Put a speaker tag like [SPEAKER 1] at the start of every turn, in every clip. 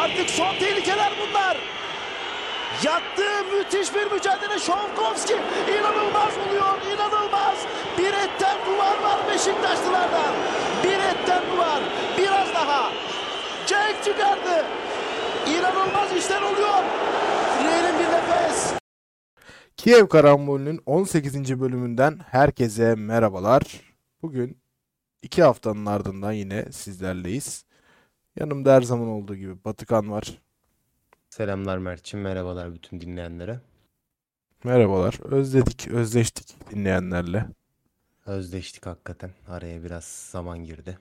[SPEAKER 1] Artık son tehlikeler bunlar. Yattı müthiş bir mücadele Şovkovski inanılmaz oluyor inanılmaz bir etten duvar var Beşiktaşlılardan bir etten duvar biraz daha Cenk çıkardı inanılmaz işler oluyor Reel'in bir nefes
[SPEAKER 2] Kiev Karambolü'nün 18. bölümünden herkese merhabalar. Bugün iki haftanın ardından yine sizlerleyiz. Yanımda her zaman olduğu gibi Batıkan var.
[SPEAKER 3] Selamlar Mert'ciğim, merhabalar bütün dinleyenlere.
[SPEAKER 2] Merhabalar. Özledik, özleştik dinleyenlerle.
[SPEAKER 3] Özleştik hakikaten. Araya biraz zaman girdi.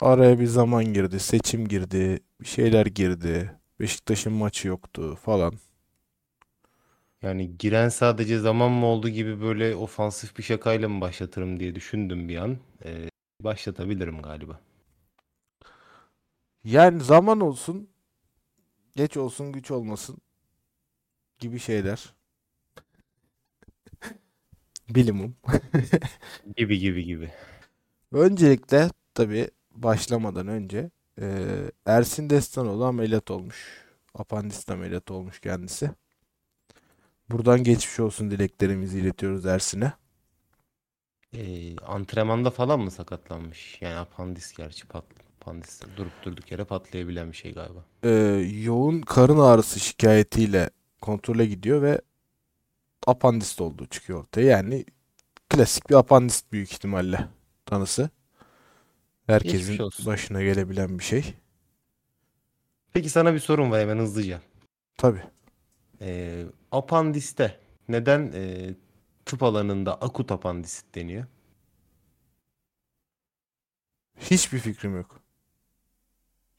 [SPEAKER 2] Araya bir zaman girdi, seçim girdi, bir şeyler girdi. Beşiktaş'ın maçı yoktu falan.
[SPEAKER 3] Yani giren sadece zaman mı oldu gibi böyle ofansif bir şakayla mı başlatırım diye düşündüm bir an. Ee, başlatabilirim galiba.
[SPEAKER 2] Yani zaman olsun, geç olsun, güç olmasın gibi şeyler. Bilimum.
[SPEAKER 3] Gibi gibi gibi.
[SPEAKER 2] Öncelikle tabii başlamadan önce eee, Ersin Destanoğlu ameliyat olmuş. Apandist ameliyatı olmuş kendisi. Buradan geçmiş olsun dileklerimizi iletiyoruz Ersin'e.
[SPEAKER 3] Ee, antrenmanda falan mı sakatlanmış? Yani apandis gerçi pat, apandis durup durduk yere patlayabilen bir şey galiba.
[SPEAKER 2] Eee, yoğun karın ağrısı şikayetiyle kontrole gidiyor ve apandist olduğu çıkıyor ortaya. Yani klasik bir apandist büyük ihtimalle tanısı. Herkesin başına gelebilen bir şey.
[SPEAKER 3] Peki sana bir sorum var hemen hızlıca.
[SPEAKER 2] Tabii.
[SPEAKER 3] Ee, apandiste neden e, tıp alanında akut apandisit deniyor?
[SPEAKER 2] Hiçbir fikrim yok.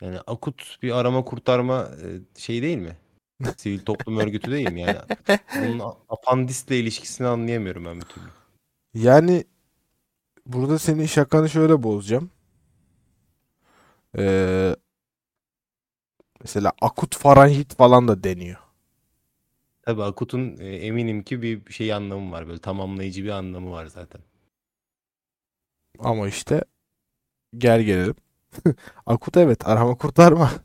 [SPEAKER 3] Yani akut bir arama kurtarma şey değil mi? Sivil toplum örgütü değil mi? Yani bunun apandisle ilişkisini anlayamıyorum ben bir türlü.
[SPEAKER 2] Yani burada senin şakanı şöyle bozacağım. Ee, mesela akut faranjit falan da deniyor.
[SPEAKER 3] Tabii akutun e, eminim ki bir şey anlamı var. Böyle tamamlayıcı bir anlamı var zaten.
[SPEAKER 2] Ama işte gel gelelim. Akut evet arama kurtarma.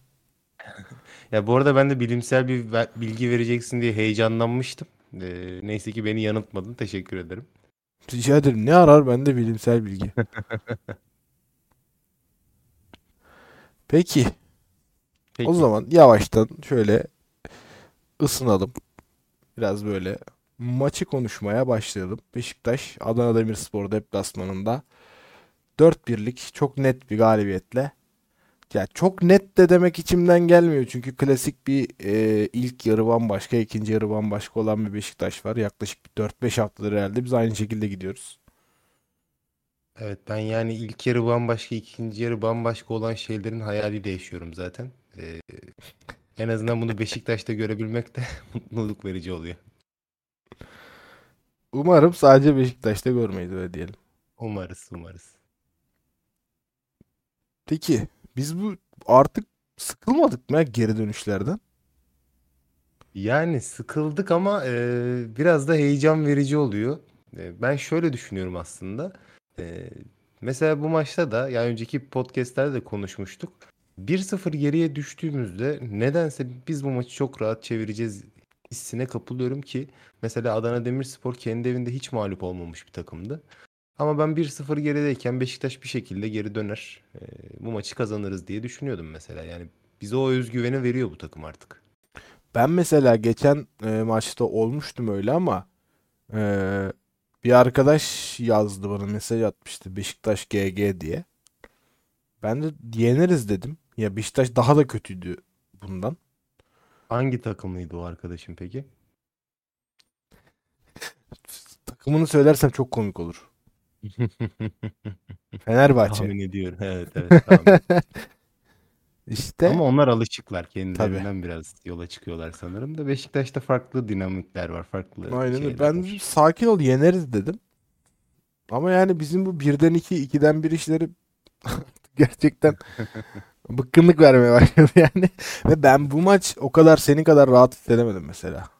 [SPEAKER 3] Ya bu arada ben de bilimsel bir bilgi vereceksin diye heyecanlanmıştım. E, neyse ki beni yanıltmadın. Teşekkür ederim.
[SPEAKER 2] Rica ederim ne arar bende bilimsel bilgi. Peki
[SPEAKER 3] Peki.
[SPEAKER 2] o zaman yavaştan şöyle ısınalım. Biraz böyle maçı konuşmaya başlayalım. Beşiktaş Adana Demirspor deplasmanında 4-1'lik çok net bir galibiyetle. Ya çok net de demek içimden gelmiyor. Çünkü klasik bir e, ilk yarı bambaşka, ikinci yarı bambaşka olan bir Beşiktaş var. Yaklaşık bir 4-5 haftadır herhalde biz aynı şekilde gidiyoruz.
[SPEAKER 3] Evet ben yani ilk yarı bambaşka, ikinci yarı bambaşka olan şeylerin hayaliyle yaşıyorum zaten. E, en azından bunu Beşiktaş'ta görebilmek de mutluluk verici oluyor.
[SPEAKER 2] Umarım sadece Beşiktaş'ta görmeyiz öyle diyelim.
[SPEAKER 3] Umarız, umarız.
[SPEAKER 2] Peki biz bu artık sıkılmadık mı geri dönüşlerden?
[SPEAKER 3] Yani sıkıldık ama e, biraz da heyecan verici oluyor. E, ben şöyle düşünüyorum aslında. E, mesela bu maçta da yani önceki podcastlerde de konuşmuştuk. 1-0 geriye düştüğümüzde nedense biz bu maçı çok rahat çevireceğiz hissine kapılıyorum ki mesela Adana Demirspor kendi evinde hiç mağlup olmamış bir takımdı. Ama ben 1-0 gerideyken Beşiktaş bir şekilde geri döner. E, bu maçı kazanırız diye düşünüyordum mesela. Yani bize o özgüveni veriyor bu takım artık.
[SPEAKER 2] Ben mesela geçen e, maçta olmuştum öyle ama e, bir arkadaş yazdı bana mesaj atmıştı Beşiktaş GG diye. Ben de yeneriz dedim. Ya Beşiktaş daha da kötüydü bundan.
[SPEAKER 3] Hangi takımlıydı o arkadaşın peki?
[SPEAKER 2] Takımını söylersem çok komik olur. Fenerbahçe.
[SPEAKER 3] Tahmin ediyorum. Evet evet tahmin.
[SPEAKER 2] İşte
[SPEAKER 3] Ama onlar alışıklar kendilerinden biraz yola çıkıyorlar sanırım da Beşiktaş'ta farklı dinamikler var, farklı
[SPEAKER 2] aynen
[SPEAKER 3] şeyler
[SPEAKER 2] Ben
[SPEAKER 3] var.
[SPEAKER 2] sakin ol yeneriz dedim. Ama yani bizim bu birden iki, ikiden bir işleri gerçekten bıkkınlık vermeye başladı yani. Ve ben bu maç o kadar senin kadar rahat hissedemedim mesela.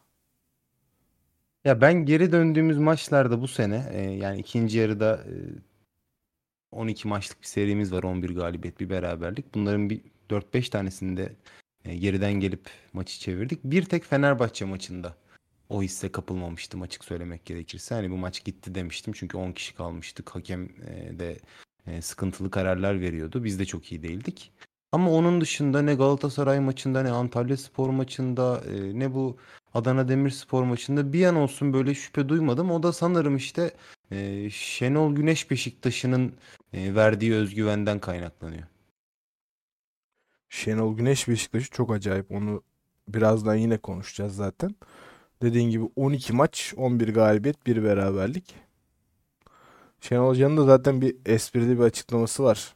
[SPEAKER 3] Ya ben geri döndüğümüz maçlarda bu sene e, yani ikinci yarıda e, 12 maçlık bir serimiz var. 11 galibiyet, bir beraberlik. Bunların bir 4-5 tanesinde e, geriden gelip maçı çevirdik. Bir tek Fenerbahçe maçında o hisse kapılmamıştım açık söylemek gerekirse. Hani bu maç gitti demiştim çünkü 10 kişi kalmıştık. Hakem e, de e, sıkıntılı kararlar veriyordu. Biz de çok iyi değildik. Ama onun dışında ne Galatasaray maçında ne Antalya Spor maçında e, ne bu Adana Demirspor maçında bir an olsun böyle şüphe duymadım. O da sanırım işte e, Şenol Güneş Beşiktaş'ının e, verdiği özgüvenden kaynaklanıyor.
[SPEAKER 2] Şenol Güneş Beşiktaş'ı çok acayip. Onu birazdan yine konuşacağız zaten. Dediğin gibi 12 maç, 11 galibiyet, 1 beraberlik. Şenol Hoca'nın da zaten bir esprili bir açıklaması var.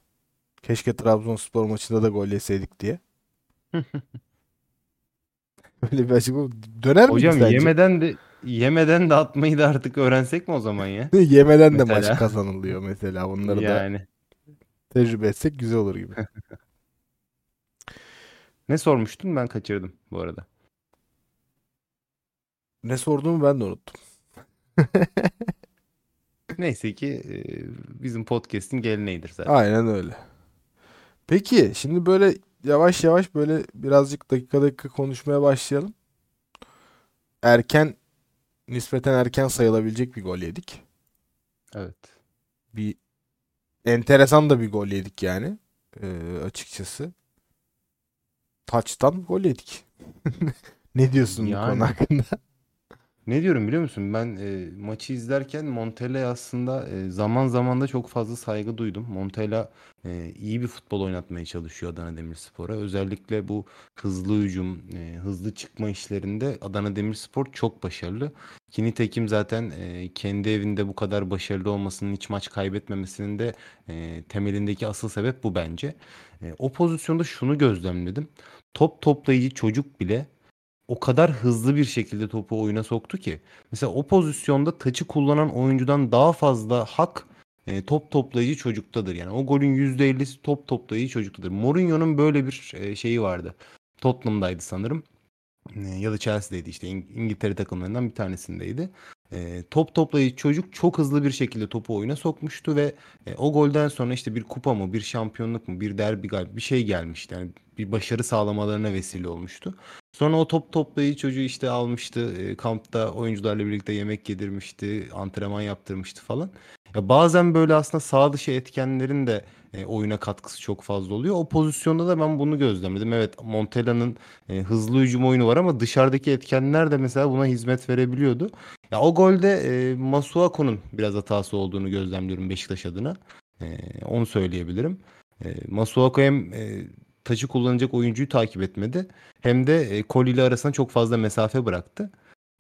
[SPEAKER 2] Keşke Trabzonspor maçında da gol yeseydik diye. Öyle bir açıklama. Döner mi
[SPEAKER 3] Hocam
[SPEAKER 2] sence?
[SPEAKER 3] yemeden de yemeden de atmayı da artık öğrensek mi o zaman ya?
[SPEAKER 2] Yemeden de
[SPEAKER 3] Mesela.
[SPEAKER 2] maç kazanılıyor mesela. Onları da
[SPEAKER 3] Yani.
[SPEAKER 2] tecrübe etsek güzel olur gibi.
[SPEAKER 3] Ne sormuştun? Ben kaçırdım bu arada.
[SPEAKER 2] Ne sorduğumu ben de unuttum.
[SPEAKER 3] Neyse ki bizim podcast'in geleneğidir zaten.
[SPEAKER 2] Aynen öyle. Peki şimdi böyle yavaş yavaş böyle birazcık dakika dakika konuşmaya başlayalım. Erken nispeten erken sayılabilecek bir gol yedik.
[SPEAKER 3] Evet.
[SPEAKER 2] Bir enteresan da bir gol yedik yani. Ee, açıkçası. Taçtan gol yedik. Ne diyorsun bu
[SPEAKER 3] Yani.
[SPEAKER 2] konu hakkında?
[SPEAKER 3] Ne diyorum biliyor musun? Ben e, maçı izlerken Montella aslında e, zaman zaman da çok fazla saygı duydum. Montella e, iyi bir futbol oynatmaya çalışıyor Adana Demirspor'a. Özellikle bu hızlı hücum, e, hızlı çıkma işlerinde Adana Demirspor çok başarılı. Ki nitekim zaten e, kendi evinde bu kadar başarılı olmasının, hiç maç kaybetmemesinin de e, temelindeki asıl sebep bu bence. E, o pozisyonda şunu gözlemledim. Top toplayıcı çocuk bile o kadar hızlı bir şekilde topu oyuna soktu ki. Mesela o pozisyonda taçı kullanan oyuncudan daha fazla hak e, top toplayıcı çocuktadır. Yani o golün %50'si top toplayıcı çocuktadır. Mourinho'nun böyle bir e, şeyi vardı. Tottenham'daydı sanırım. E, ya da Chelsea'deydi işte İng- İngiltere takımlarından bir tanesindeydi. E, top toplayıcı çocuk çok hızlı bir şekilde topu oyuna sokmuştu ve e, o golden sonra işte bir kupa mı, bir şampiyonluk mu, bir derbi galip bir şey gelmişti. Yani bir başarı sağlamalarına vesile olmuştu. Sonra o top toplayıcı çocuğu işte almıştı. e, kampta oyuncularla birlikte yemek yedirmişti. Antrenman yaptırmıştı falan. Ya bazen böyle aslında sağ dışı etkenlerin de e, oyuna katkısı çok fazla oluyor. O pozisyonda da ben bunu gözlemledim. Evet Montella'nın e, hızlı hücum oyunu var ama dışarıdaki etkenler de mesela buna hizmet verebiliyordu. Ya o golde e, Masuaku'nun biraz hatası olduğunu gözlemliyorum Beşiktaş adına. E, onu söyleyebilirim. E, Masuaku hem e, taçı kullanacak oyuncuyu takip etmedi. Hem de e, Koli ile arasında çok fazla mesafe bıraktı.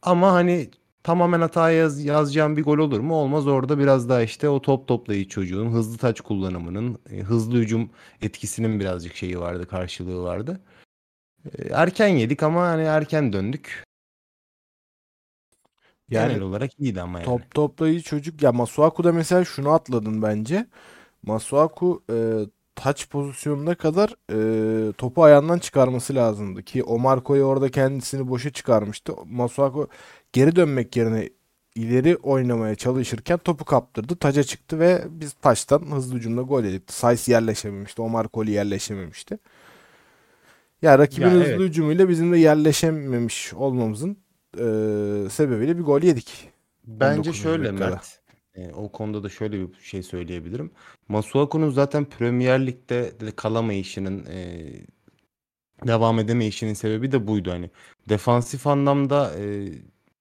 [SPEAKER 3] Ama hani tamamen hata yaz, yazacağım bir gol olur mu? Olmaz. Orada biraz daha işte o top toplayıcı çocuğun hızlı taç kullanımının, e, hızlı hücum etkisinin birazcık şeyi vardı, karşılığı vardı. E, erken yedik ama hani erken döndük.
[SPEAKER 2] Yani
[SPEAKER 3] Genel olarak iyiydi ama yani.
[SPEAKER 2] Top toplayıcı çocuk. Ya Masuaku'da mesela şunu atladın bence. Masuaku e, taç pozisyonuna kadar e, topu ayağından çıkarması lazımdı ki Omar Koy orada kendisini boşa çıkarmıştı. Masuaku geri dönmek yerine ileri oynamaya çalışırken topu kaptırdı. Taca çıktı ve biz taçtan hızlı hücumla gol yedik. Sayıs yerleşememişti. Omar Koy yerleşememişti. Ya rakibin
[SPEAKER 3] Ya
[SPEAKER 2] hızlı
[SPEAKER 3] evet.
[SPEAKER 2] hücumuyla bizim de yerleşememiş olmamızın e, sebebiyle bir gol yedik.
[SPEAKER 3] Bence
[SPEAKER 2] 19.
[SPEAKER 3] şöyle
[SPEAKER 2] dakikada.
[SPEAKER 3] Mert. E, o konuda da şöyle bir şey söyleyebilirim. Masuaku'nun zaten Premier Lig'de de kalamayışının e, devam edemeyişinin sebebi de buydu. Hani defansif anlamda e,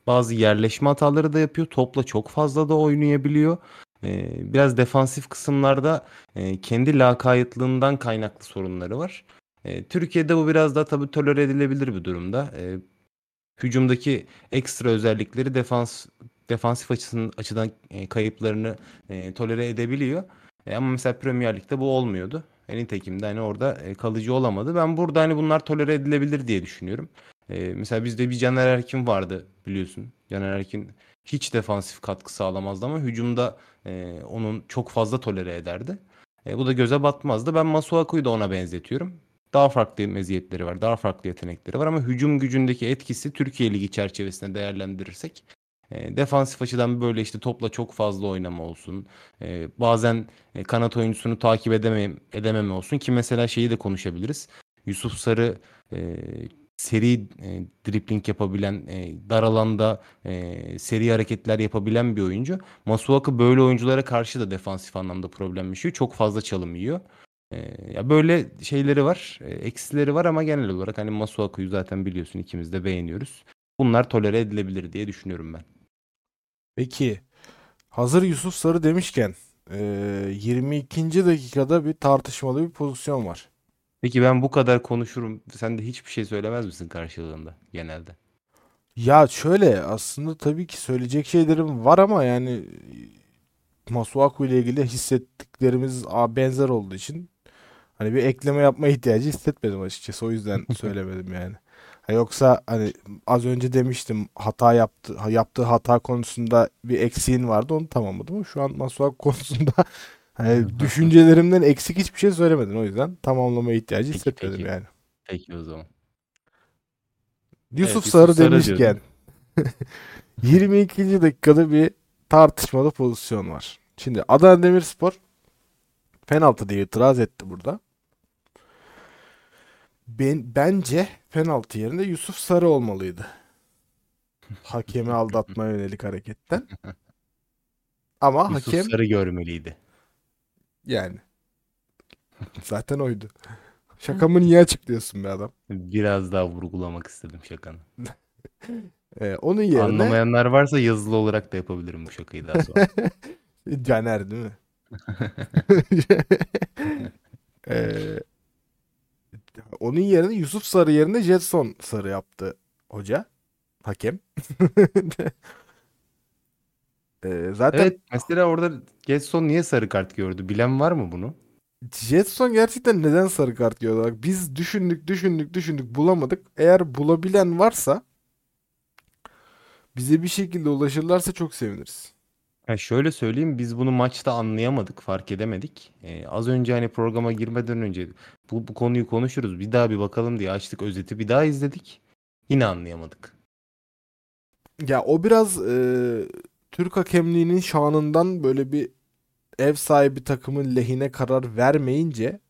[SPEAKER 3] bazı yerleşme hataları da yapıyor. Topla çok fazla da oynayabiliyor. E, biraz defansif kısımlarda e, kendi lakaytlığından kaynaklı sorunları var. E, Türkiye'de bu biraz daha tabii tolere edilebilir bir durumda. E, hücumdaki ekstra özellikleri defans defansif açısının açıdan e, kayıplarını e, tolere edebiliyor. E, ama mesela Premier Lig'de bu olmuyordu. E, nitekim de hani orada e, kalıcı olamadı. Ben burada hani bunlar tolere edilebilir diye düşünüyorum. E, mesela bizde bir Caner Erkin vardı biliyorsun. Caner Erkin hiç defansif katkı sağlamazdı ama hücumda e, onun çok fazla tolere ederdi. E, bu da göze batmazdı. Ben Masuaku'yu da ona benzetiyorum. Daha farklı meziyetleri var, daha farklı yetenekleri var ama hücum gücündeki etkisi Türkiye Ligi çerçevesinde değerlendirirsek e, defansif açıdan böyle işte topla çok fazla oynama olsun. E, bazen e, kanat oyuncusunu takip edemem, edememe olsun ki mesela şeyi de konuşabiliriz. Yusuf Sarı e, seri e, dribling yapabilen, e, dar alanda e, seri hareketler yapabilen bir oyuncu. Masuaku böyle oyunculara karşı da defansif anlamda problem yaşıyor. Çok fazla çalım yiyor. E, ya böyle şeyleri var, e, eksileri var ama genel olarak hani Masuaku'yu zaten biliyorsun ikimiz de beğeniyoruz. Bunlar tolere edilebilir diye düşünüyorum ben.
[SPEAKER 2] Peki hazır Yusuf Sarı demişken eee, 22. dakikada bir tartışmalı bir pozisyon var.
[SPEAKER 3] Peki ben bu kadar konuşurum. Sen de hiçbir şey söylemez misin karşılığında genelde?
[SPEAKER 2] Ya şöyle aslında tabii ki söyleyecek şeylerim var ama yani Masuaku ile ilgili hissettiklerimiz a- benzer olduğu için hani bir ekleme yapma ihtiyacı hissetmedim açıkçası. O yüzden söylemedim yani. Ha, Yoksa hani az önce demiştim hata yaptı yaptığı hata konusunda bir eksiğin vardı onu tamamladım ama şu an Masuaku konusunda hani düşüncelerimden eksik hiçbir şey söylemedin o yüzden tamamlama ihtiyacı
[SPEAKER 3] Peki,
[SPEAKER 2] hissetmedim
[SPEAKER 3] peki.
[SPEAKER 2] yani.
[SPEAKER 3] Peki o zaman.
[SPEAKER 2] Yusuf
[SPEAKER 3] Yusuf
[SPEAKER 2] Sarı
[SPEAKER 3] Sarı
[SPEAKER 2] demişken 22. dakikada bir tartışmalı pozisyon var. Şimdi Adana Demirspor penaltı diye itiraz etti burada. Ben, bence penaltı yerine Yusuf Sarı olmalıydı. Hakemi aldatma yönelik hareketten. Ama
[SPEAKER 3] Yusuf
[SPEAKER 2] hakem
[SPEAKER 3] Sarı görmeliydi.
[SPEAKER 2] yani zaten oydu. Şakamı niye açıklıyorsun be adam?
[SPEAKER 3] Biraz daha vurgulamak istedim şakanı.
[SPEAKER 2] Ee, onun yerine
[SPEAKER 3] Anlamayanlar varsa yazılı olarak da yapabilirim bu şakayı daha sonra.
[SPEAKER 2] Caner değil mi? Ee, onun yerine Yusuf Sarı yerine Jetson Sarı yaptı hoca. Hakem. Ee, zaten
[SPEAKER 3] Evet mesela orada Getson niye sarı kart gördü? Bilen var mı bunu?
[SPEAKER 2] Jetson gerçekten neden sarı kart gördü? Biz düşündük düşündük düşündük bulamadık. Eğer bulabilen varsa bize bir şekilde ulaşırlarsa çok seviniriz.
[SPEAKER 3] Ya şöyle söyleyeyim biz bunu maçta anlayamadık, fark edemedik. Ee, az önce hani programa girmeden önce bu, bu konuyu konuşuruz. Bir daha bir bakalım diye açtık özeti bir daha izledik. Yine anlayamadık.
[SPEAKER 2] Ya o biraz e, Türk hakemliğinin şanından böyle bir ev sahibi takımın lehine karar vermeyince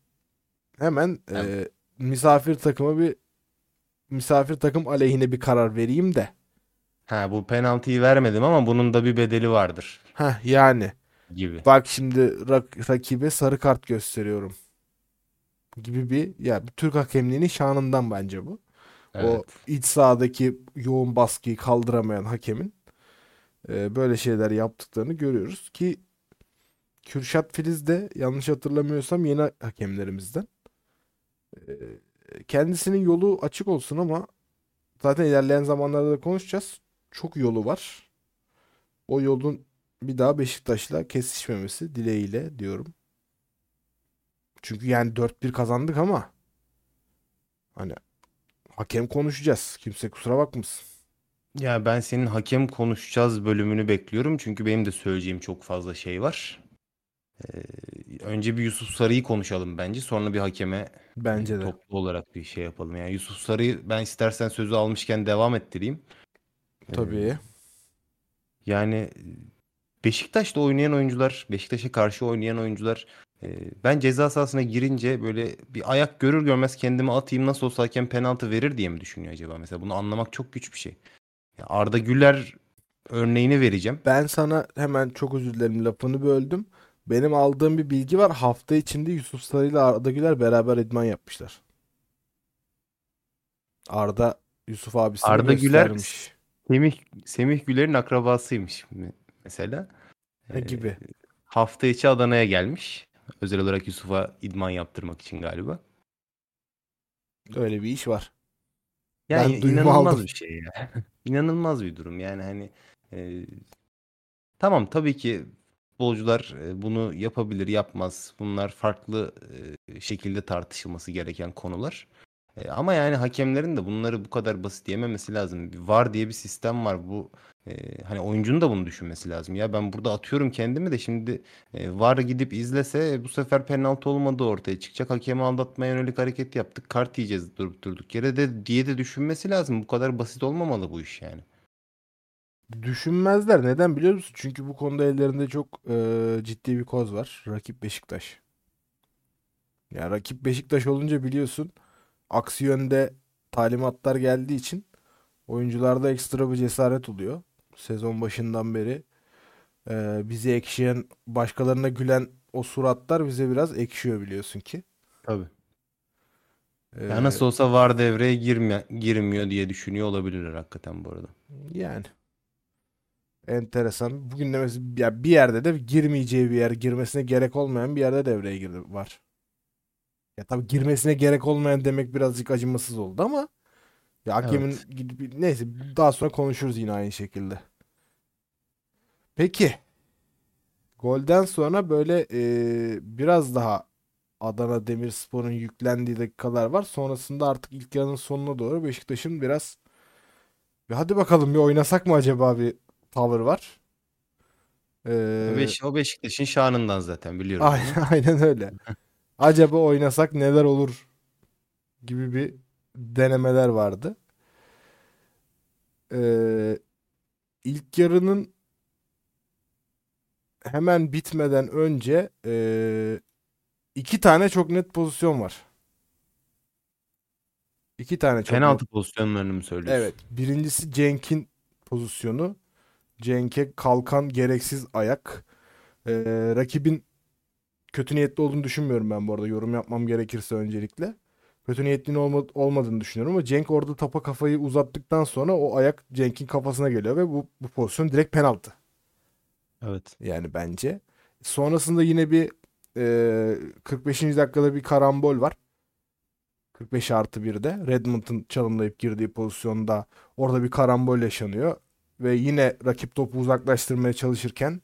[SPEAKER 2] hemen e,
[SPEAKER 3] Evet.
[SPEAKER 2] misafir takıma bir misafir takım aleyhine bir karar vereyim de.
[SPEAKER 3] Ha bu penaltıyı vermedim ama bunun da bir bedeli vardır
[SPEAKER 2] Heh yani
[SPEAKER 3] gibi.
[SPEAKER 2] bak şimdi rak- rakibe sarı kart gösteriyorum gibi bir ya bir Türk hakemliğinin şanından bence bu. O
[SPEAKER 3] Evet.
[SPEAKER 2] iç sahadaki yoğun baskıyı kaldıramayan hakemin e, böyle şeyler yaptıklarını görüyoruz ki Kürşat Filiz de yanlış hatırlamıyorsam yeni hakemlerimizden. E, kendisinin yolu açık olsun ama zaten ilerleyen zamanlarda da konuşacağız. Çok yolu var. O yolun bir daha Beşiktaş'la kesişmemesi dileğiyle diyorum. Çünkü yani 4-1 kazandık ama hani hakem konuşacağız. Kimse kusura bakmasın.
[SPEAKER 3] Ya ben senin hakem konuşacağız bölümünü bekliyorum çünkü benim de söyleyeceğim çok fazla şey var. Ee, önce bir Yusuf Sarı'yı konuşalım bence. Sonra bir hakeme
[SPEAKER 2] Bence de.
[SPEAKER 3] toplu olarak bir şey yapalım. Yani Yusuf Sarı'yı ben istersen sözü almışken devam ettireyim. Ee,
[SPEAKER 2] Tabii.
[SPEAKER 3] Yani Beşiktaş'ta oynayan oyuncular, Beşiktaş'a karşı oynayan oyuncular e, ben ceza sahasına girince böyle bir ayak görür görmez kendimi atayım nasıl olsa hakem penaltı verir diye mi düşünüyor acaba? Mesela bunu anlamak çok güç bir şey. Arda Güler örneğini vereceğim.
[SPEAKER 2] Ben sana hemen çok özür dilerim lafını böldüm. Benim aldığım bir bilgi var. Hafta içinde Yusuf Sarı ile Arda Güler beraber idman yapmışlar. Arda Yusuf abisine
[SPEAKER 3] Arda Güler. Semih Semih Güler'in akrabasıymış me- mesela.
[SPEAKER 2] Ha, gibi.
[SPEAKER 3] Hafta içi Adana'ya gelmiş. Özel olarak Yusuf'a idman yaptırmak için galiba.
[SPEAKER 2] Öyle bir iş var.
[SPEAKER 3] Yani
[SPEAKER 2] Ben
[SPEAKER 3] inanılmaz
[SPEAKER 2] aldım.
[SPEAKER 3] bir şey ya. İnanılmaz bir durum. Yani hani e, tamam tabii ki futbolcular e, bunu yapabilir, yapmaz. Bunlar farklı e, şekilde tartışılması gereken konular. E, ama yani hakemlerin de bunları bu kadar basit yememesi lazım. VAR diye bir sistem var. Bu e, hani oyuncunun da bunu düşünmesi lazım. Ya ben burada atıyorum kendimi de şimdi e, VAR gidip izlese bu sefer penaltı olmadığı ortaya çıkacak. Hakemi aldatmaya yönelik hareket yaptık. Kart yiyeceğiz durup durduk yere de diye de düşünmesi lazım. Bu kadar basit olmamalı bu iş yani.
[SPEAKER 2] Düşünmezler. Neden biliyor musun? Çünkü bu konuda ellerinde çok e, ciddi bir koz var. Rakip Beşiktaş. Ya rakip Beşiktaş olunca biliyorsun aksi yönde talimatlar geldiği için oyuncularda ekstra bir cesaret oluyor. Sezon başından beri e, bize ekşiyen, başkalarına gülen o suratlar bize biraz ekşiyor biliyorsun ki.
[SPEAKER 3] Tabii.
[SPEAKER 2] E,
[SPEAKER 3] Ya nasıl olsa var devreye girme, girmiyor diye düşünüyor olabilirler hakikaten bu arada.
[SPEAKER 2] Yani enteresan. Bugün de mesela ya bir yerde de girmeyeceği bir yer, girmesine gerek olmayan bir yerde devreye girdi var. Ya tabii girmesine gerek olmayan demek birazcık acımasız oldu ama ya hakemin
[SPEAKER 3] Evet.
[SPEAKER 2] gidip neyse daha sonra konuşuruz yine aynı şekilde. Peki. Golden sonra böyle e, biraz daha Adana Demirspor'un yüklendiği dakikalar var. Sonrasında artık ilk yarının sonuna doğru Beşiktaş'ın biraz bir hadi bakalım bir oynasak mı acaba bir tavır var. Ee,
[SPEAKER 3] Beş, o Beşiktaş'ın şanından zaten biliyorum.
[SPEAKER 2] aynen, aynen öyle. Acaba oynasak neler olur gibi bir denemeler vardı. Ee, ilk yarının hemen bitmeden önce ee, iki tane çok net pozisyon var. İki tane çok net
[SPEAKER 3] Penaltı pozisyonlarını mı söylüyorsun?
[SPEAKER 2] Evet. Birincisi Cenk'in pozisyonu. Cenk'e kalkan gereksiz ayak. Ee, rakibin kötü niyetli olduğunu düşünmüyorum ben bu arada. Yorum yapmam gerekirse öncelikle. Kötü niyetli olma- olmadığını düşünüyorum ama Cenk orada topa kafayı uzattıktan sonra o ayak Cenk'in kafasına geliyor ve bu, bu pozisyon direkt penaltı.
[SPEAKER 3] Evet.
[SPEAKER 2] Yani bence. Sonrasında yine bir e, 45. dakikada bir karambol var. 45 artı 1'de. Redmond'un çalımlayıp girdiği pozisyonda orada bir karambol yaşanıyor. Ve yine rakip topu uzaklaştırmaya çalışırken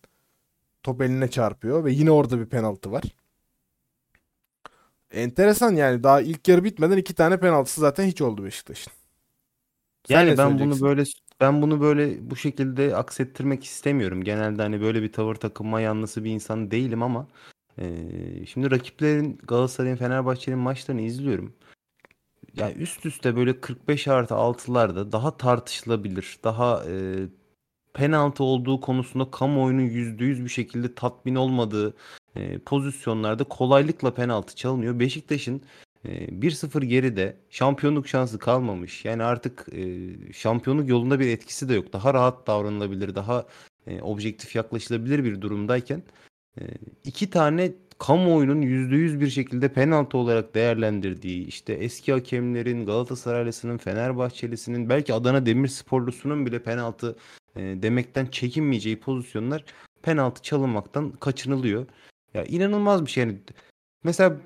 [SPEAKER 2] top eline çarpıyor ve yine orada bir penaltı var. Enteresan yani daha ilk yarı bitmeden iki tane penaltısı zaten hiç oldu Beşiktaş'ın. Sen
[SPEAKER 3] Yani ben bunu böyle ben bunu böyle bu şekilde aksettirmek istemiyorum. Genelde hani böyle bir tavır takınma yanlısı bir insan değilim ama eee, şimdi rakiplerin Galatasaray'ın Fenerbahçe'nin maçlarını izliyorum. Ya üst üste böyle 45 artı 6'larda daha tartışılabilir, daha eee, penaltı olduğu konusunda kamuoyunun %100 bir şekilde tatmin olmadığı eee, pozisyonlarda kolaylıkla penaltı çalınıyor. Beşiktaş'ın eee, 1-0 geride şampiyonluk şansı kalmamış. Yani artık eee, şampiyonluk yolunda bir etkisi de yok. Daha rahat davranılabilir, daha eee, objektif yaklaşılabilir bir durumdayken iki tane kamuoyunun %100 bir şekilde penaltı olarak değerlendirdiği işte eski hakemlerin, Galatasaraylısının, Fenerbahçelisinin belki Adana Demirsporlusunun bile penaltı e, demekten çekinmeyeceği pozisyonlar penaltı çalınmaktan kaçınılıyor. Ya inanılmaz bir şey. Yani mesela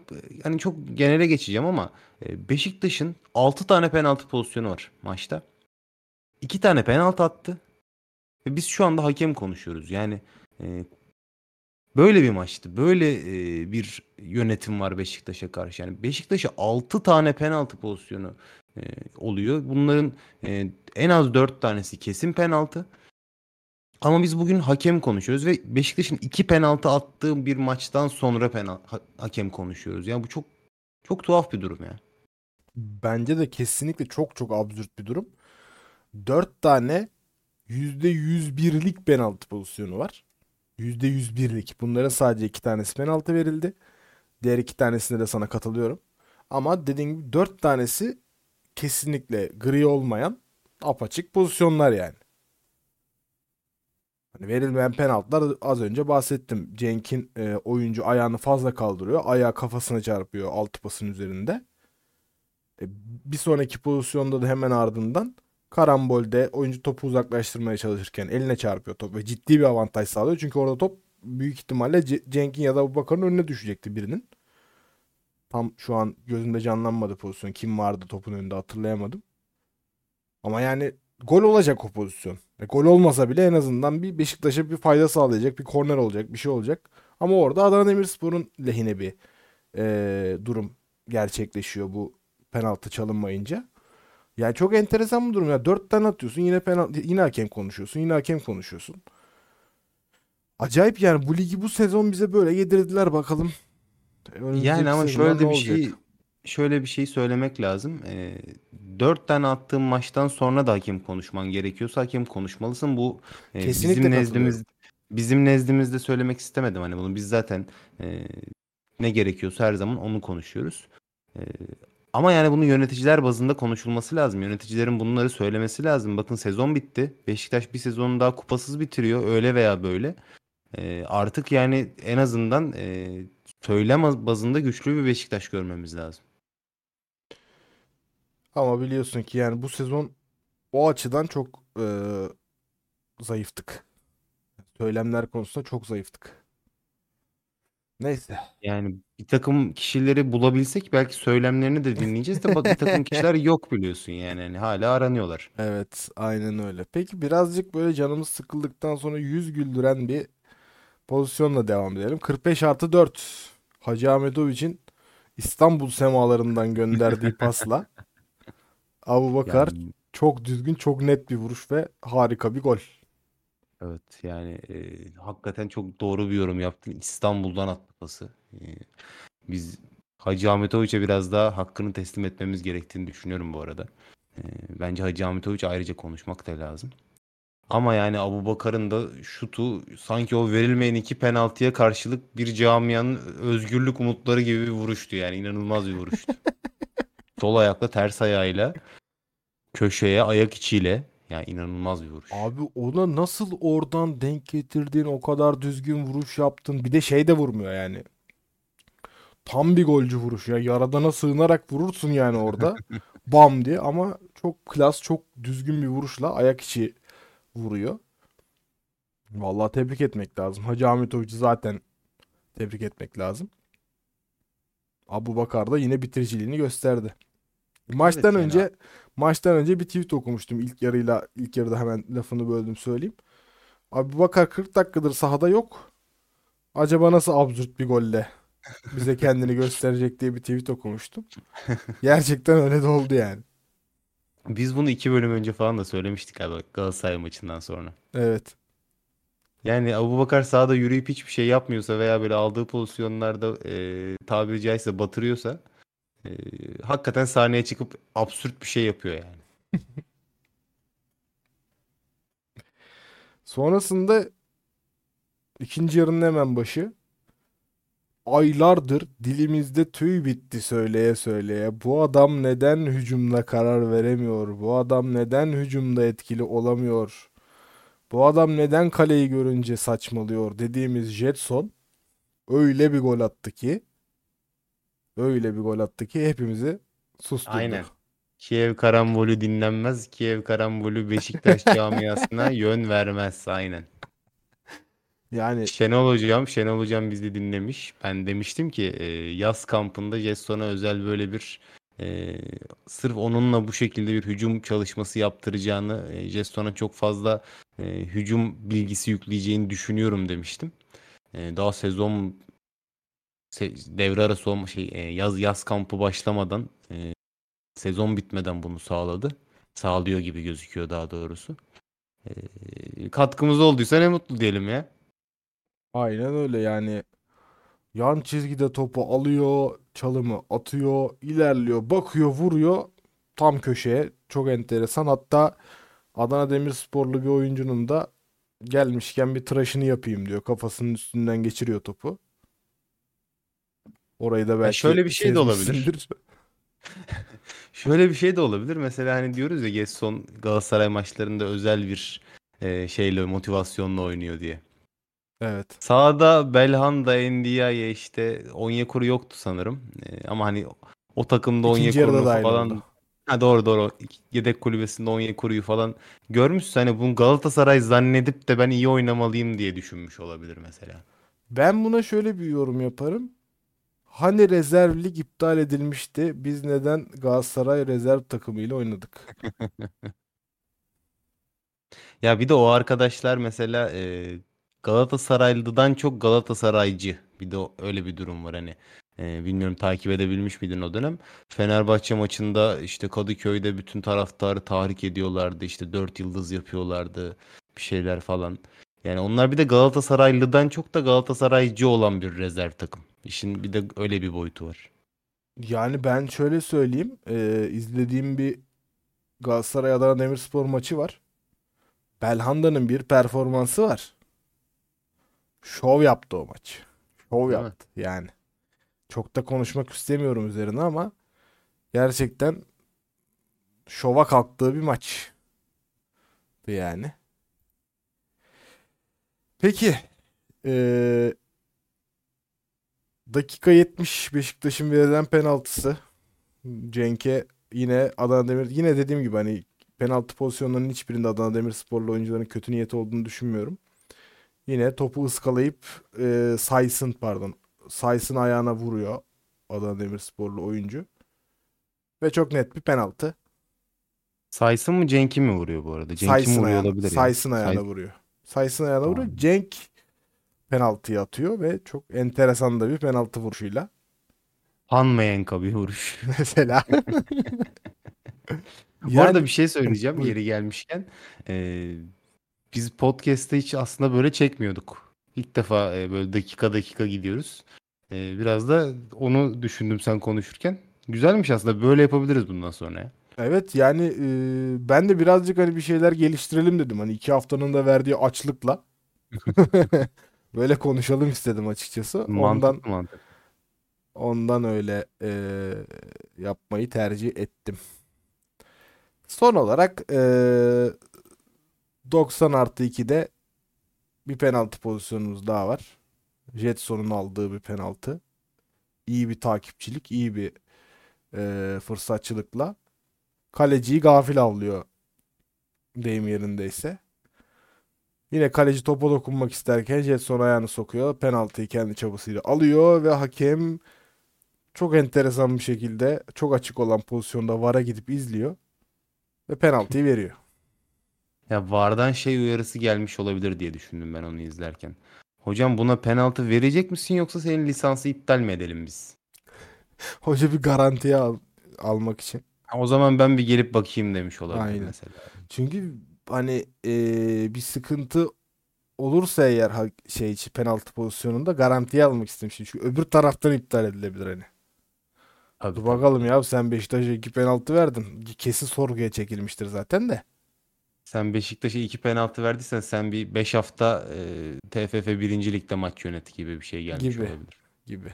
[SPEAKER 3] hani çok genele geçeceğim ama e, Beşiktaş'ın 6 tane penaltı pozisyonu var maçta. 2 tane penaltı attı. Ve biz şu anda hakem konuşuyoruz. Yani e, böyle bir maçtı. Böyle e, bir yönetim var Beşiktaş'a karşı. Yani Beşiktaş'a 6 tane penaltı pozisyonu oluyor. Bunların en az 4 tanesi kesin penaltı. Ama biz bugün hakem konuşuyoruz ve Beşiktaş'ın iki penaltı attığı bir maçtan sonra penal ha- hakem konuşuyoruz. Yani bu çok çok tuhaf bir durum ya.
[SPEAKER 2] Bence de kesinlikle çok çok absürt bir durum. 4 tane %101'lik penaltı pozisyonu var. %101'lik. Bunların sadece iki tanesi penaltı verildi. Diğer iki tanesine de sana katılıyorum. Ama dediğim gibi 4 tanesi kesinlikle gri olmayan apaçık pozisyonlar yani. Hani verilmeyen penaltılar az önce bahsettim. Cenk'in e, oyuncu ayağını fazla kaldırıyor. Ayağı kafasına çarpıyor altı pasın üzerinde. E, bir sonraki pozisyonda da hemen ardından karambolde oyuncu topu uzaklaştırmaya çalışırken eline çarpıyor top ve ciddi bir avantaj sağlıyor. Çünkü orada top büyük ihtimalle Ce- Cenk'in ya da Abubakar'ın önüne düşecekti birinin. Tam şu an gözümde canlanmadı pozisyon. Kim vardı topun önünde hatırlayamadım. Ama yani gol olacak o pozisyon. E, gol olmasa bile en azından bir Beşiktaş'a bir fayda sağlayacak. Bir korner olacak. Bir şey olacak. Ama orada Adana Demirspor'un lehine bir e, durum gerçekleşiyor bu penaltı çalınmayınca. Yani çok enteresan bir durum ya. Dört tane atıyorsun yine penaltı, yine hakem konuşuyorsun. Yine hakem konuşuyorsun. Acayip yani bu ligi bu sezon bize böyle yedirdiler bakalım. Önümüzdeki
[SPEAKER 3] Yani ama şöyle
[SPEAKER 2] ne
[SPEAKER 3] bir şey şöyle bir şey söylemek lazım. Ee, dört tane attığın maçtan sonra da hakem konuşman gerekiyorsa hakem konuşmalısın. Bu e,
[SPEAKER 2] Kesinlikle
[SPEAKER 3] bizim nezdimiz bizim nezdimizde söylemek istemedim hani bunu biz zaten e, ne gerekiyorsa her zaman onu konuşuyoruz. E, Ama yani bunu yöneticiler bazında konuşulması lazım. Yöneticilerin bunları söylemesi lazım. Bakın sezon bitti. Beşiktaş bir sezonu daha kupasız bitiriyor öyle veya böyle. Ee, artık yani en azından e, söylem bazında güçlü bir Beşiktaş görmemiz lazım.
[SPEAKER 2] Ama biliyorsun ki yani bu sezon o açıdan çok e, zayıftık. Söylemler konusunda çok zayıftık. Neyse.
[SPEAKER 3] Yani bir takım kişileri bulabilsek belki söylemlerini de dinleyeceğiz de bak bir takım kişiler yok biliyorsun yani. Hani hala aranıyorlar.
[SPEAKER 2] Evet, aynen öyle. Peki birazcık böyle canımız sıkıldıktan sonra yüz güldüren bir pozisyonla devam edelim. 45 artı 4. Hacı Ahmetoviç'in İstanbul semalarından gönderdiği pasla Abu Bakar
[SPEAKER 3] Yani
[SPEAKER 2] çok düzgün, çok net bir vuruş ve harika bir gol.
[SPEAKER 3] evet yani e, hakikaten çok doğru bir yorum yaptın. İstanbul'dan attı pası. E, biz Hacı Ahmetoviç'e biraz daha hakkını teslim etmemiz gerektiğini düşünüyorum bu arada. E, bence Hacı Ahmetoviç ayrıca konuşmak da lazım. Ama yani Abubakar'ın da şutu sanki o verilmeyen iki penaltıya karşılık bir camianın özgürlük umutları gibi bir vuruştu. Yani inanılmaz bir vuruştu. Sol ayakla ters ayağıyla köşeye ayak içiyle yani inanılmaz bir vuruş.
[SPEAKER 2] Abi ona nasıl oradan denk getirdin, o kadar düzgün vuruş yaptın. Bir de şey de vurmuyor yani. Tam bir golcü vuruş ya. Yaradana sığınarak vurursun yani orada. Bam diye ama çok klas, çok düzgün bir vuruşla ayak içi vuruyor. Vallahi tebrik etmek lazım. Hacı Ahmetoviç'i zaten tebrik etmek lazım. Abu Bakar da yine bitiriciliğini gösterdi. Maçtan
[SPEAKER 3] yani-
[SPEAKER 2] önce maçtan önce bir tweet okumuştum ilk yarıyla ilk yarıda hemen lafını böldüm söyleyeyim. Abu Bakar 40 dakikadır sahada yok. Acaba nasıl absürt bir golle bize kendini gösterecek diye bir tweet okumuştum. Gerçekten öyle de oldu yani.
[SPEAKER 3] Biz bunu iki bölüm önce falan da söylemiştik abi Galatasaray maçından sonra.
[SPEAKER 2] Evet.
[SPEAKER 3] Yani Abubakar sahada yürüyüp hiçbir şey yapmıyorsa veya böyle aldığı pozisyonlarda e, tabiri caizse batırıyorsa e, hakikaten sahneye çıkıp absürt bir şey yapıyor yani.
[SPEAKER 2] Sonrasında ikinci yarının hemen başı aylardır dilimizde tüy bitti söyleye söyleye. Bu adam neden hücumda karar veremiyor? Bu adam neden hücumda etkili olamıyor? Bu adam neden kaleyi görünce saçmalıyor dediğimiz Jetson öyle bir gol attı ki öyle bir gol attı ki hepimizi susturdu.
[SPEAKER 3] Aynen. Kiev karambolü dinlenmez. Kiev karambolü Beşiktaş camiasına yön vermez. Aynen.
[SPEAKER 2] Yani
[SPEAKER 3] Şenol Hocam, Şenol Hocam bizi dinlemiş. Ben demiştim ki e, yaz kampında Jetson'a özel böyle bir e, sırf onunla bu şekilde bir hücum çalışması yaptıracağını, e, Jetson'a çok fazla e, hücum bilgisi yükleyeceğini düşünüyorum demiştim. E, daha sezon se- devre arası olma şey e, yaz yaz kampı başlamadan e, sezon bitmeden bunu sağladı. Sağlıyor gibi gözüküyor daha doğrusu. E, katkımız olduysa ne mutlu diyelim ya.
[SPEAKER 2] Aynen öyle yani yan çizgide topu alıyor, çalımı atıyor, ilerliyor, bakıyor, vuruyor tam köşeye. Çok enteresan. Hatta Adana Demirsporlu bir oyuncunun da gelmişken bir tıraşını yapayım diyor. Kafasının üstünden geçiriyor topu. Orayı da belki
[SPEAKER 3] şöyle bir şey de olabilir. Şöyle bir şey de olabilir. Mesela hani diyoruz ya Getson Galatasaray maçlarında özel bir e, şeyle motivasyonla oynuyor diye.
[SPEAKER 2] Evet.
[SPEAKER 3] Sağda Belhanda, Ndiaye işte Onyekuru yoktu sanırım. E, ama hani o takımda Onyekuru'nu falan
[SPEAKER 2] oldu.
[SPEAKER 3] ha doğru doğru yedek kulübesinde Onyekuru'yu falan görmüşsün hani bunu Galatasaray zannedip de ben iyi oynamalıyım diye düşünmüş olabilir mesela.
[SPEAKER 2] Ben buna şöyle bir yorum yaparım. Hani rezerv lig iptal edilmişti. Biz neden Galatasaray rezerv takımıyla oynadık?
[SPEAKER 3] Ya bir de o arkadaşlar mesela e, Galatasaraylı'dan çok Galatasaraycı. Bir de öyle bir durum var hani. E, bilmiyorum takip edebilmiş miydin o dönem? Fenerbahçe maçında işte Kadıköy'de bütün taraftarı tahrik ediyorlardı. İşte dört yıldız yapıyorlardı. Bir şeyler falan. Yani onlar bir de Galatasaraylı'dan çok da Galatasaraycı olan bir rezerv takım. İşin bir de öyle bir boyutu var.
[SPEAKER 2] Yani ben şöyle söyleyeyim. Ee, izlediğim bir Galatasaray Adana Demirspor maçı var. Belhanda'nın bir performansı var. Şov yaptı o maç. Şov
[SPEAKER 3] Değil mi?
[SPEAKER 2] yaptı yani. Çok da konuşmak istemiyorum üzerine ama gerçekten şova kalktığı bir maç. Yani. Peki. Ee, dakika 70 Beşiktaş'ın verilen penaltısı. Cenk'e yine Adana Demir yine dediğim gibi hani penaltı pozisyonlarının hiçbirinde Adana Demirsporlu oyuncuların kötü niyeti olduğunu düşünmüyorum. Yine topu ıskalayıp e, Says'ın pardon Says'ın ayağına vuruyor Adana Demirsporlu oyuncu. Ve çok net bir penaltı.
[SPEAKER 3] Saysın mı Cenk'i mi vuruyor bu arada? Cenk'i vuruyor
[SPEAKER 2] ayağına,
[SPEAKER 3] olabilir.
[SPEAKER 2] Says'ın ayağına
[SPEAKER 3] Say-
[SPEAKER 2] vuruyor. Says'ın ayağına
[SPEAKER 3] Tamam.
[SPEAKER 2] vuruyor. Cenk penaltıyı atıyor ve çok enteresan da bir penaltı vuruşuyla.
[SPEAKER 3] Hanmayenka bir vuruş.
[SPEAKER 2] Mesela.
[SPEAKER 3] Bu arada bir şey söyleyeceğim yeri gelmişken. Ee, biz podcast'te hiç aslında böyle çekmiyorduk. İlk defa e, böyle dakika dakika gidiyoruz. Ee, biraz da onu düşündüm sen konuşurken. Güzelmiş aslında böyle yapabiliriz bundan sonra. ya.
[SPEAKER 2] Evet yani e, ben de birazcık hani bir şeyler geliştirelim dedim. Hani iki haftanın da verdiği açlıkla. Böyle konuşalım istedim açıkçası. Ondan
[SPEAKER 3] Mantıklı mantıklı.
[SPEAKER 2] ondan öyle e, yapmayı tercih ettim. Son olarak e, 90 artı 2'de bir penaltı pozisyonumuz daha var. Jetson'un aldığı bir penaltı. İyi bir takipçilik, iyi bir e, fırsatçılıkla kaleciyi gafil avlıyor deyim yerindeyse. Yine kaleci topa dokunmak isterken Jetson ayağını sokuyor. Penaltıyı kendi çabasıyla alıyor ve hakem çok enteresan bir şekilde çok açık olan pozisyonda VAR'a gidip izliyor ve penaltıyı veriyor.
[SPEAKER 3] Ya VAR'dan şey uyarısı gelmiş olabilir diye düşündüm ben onu izlerken. Hocam buna penaltı verecek misin yoksa senin lisansı iptal mi edelim biz?
[SPEAKER 2] Hoca bir garantiye al- almak için.
[SPEAKER 3] O zaman ben bir gelip bakayım demiş olabilir
[SPEAKER 2] Aynen.
[SPEAKER 3] mesela.
[SPEAKER 2] Çünkü hani eee, bir sıkıntı olursa eğer şey penaltı pozisyonunda garantiye almak istemiştim. Çünkü öbür taraftan iptal edilebilir hani.
[SPEAKER 3] Tabii,
[SPEAKER 2] Dur bakalım ya sen Beşiktaş'a iki penaltı verdin. Kesin sorguya çekilmiştir zaten de.
[SPEAKER 3] Sen Beşiktaş'a iki penaltı verdiysen sen bir 5 hafta e, TFF 1. Lig'de maç yönet gibi bir şey gelmiş
[SPEAKER 2] Gibi.
[SPEAKER 3] olabilir.
[SPEAKER 2] Gibi.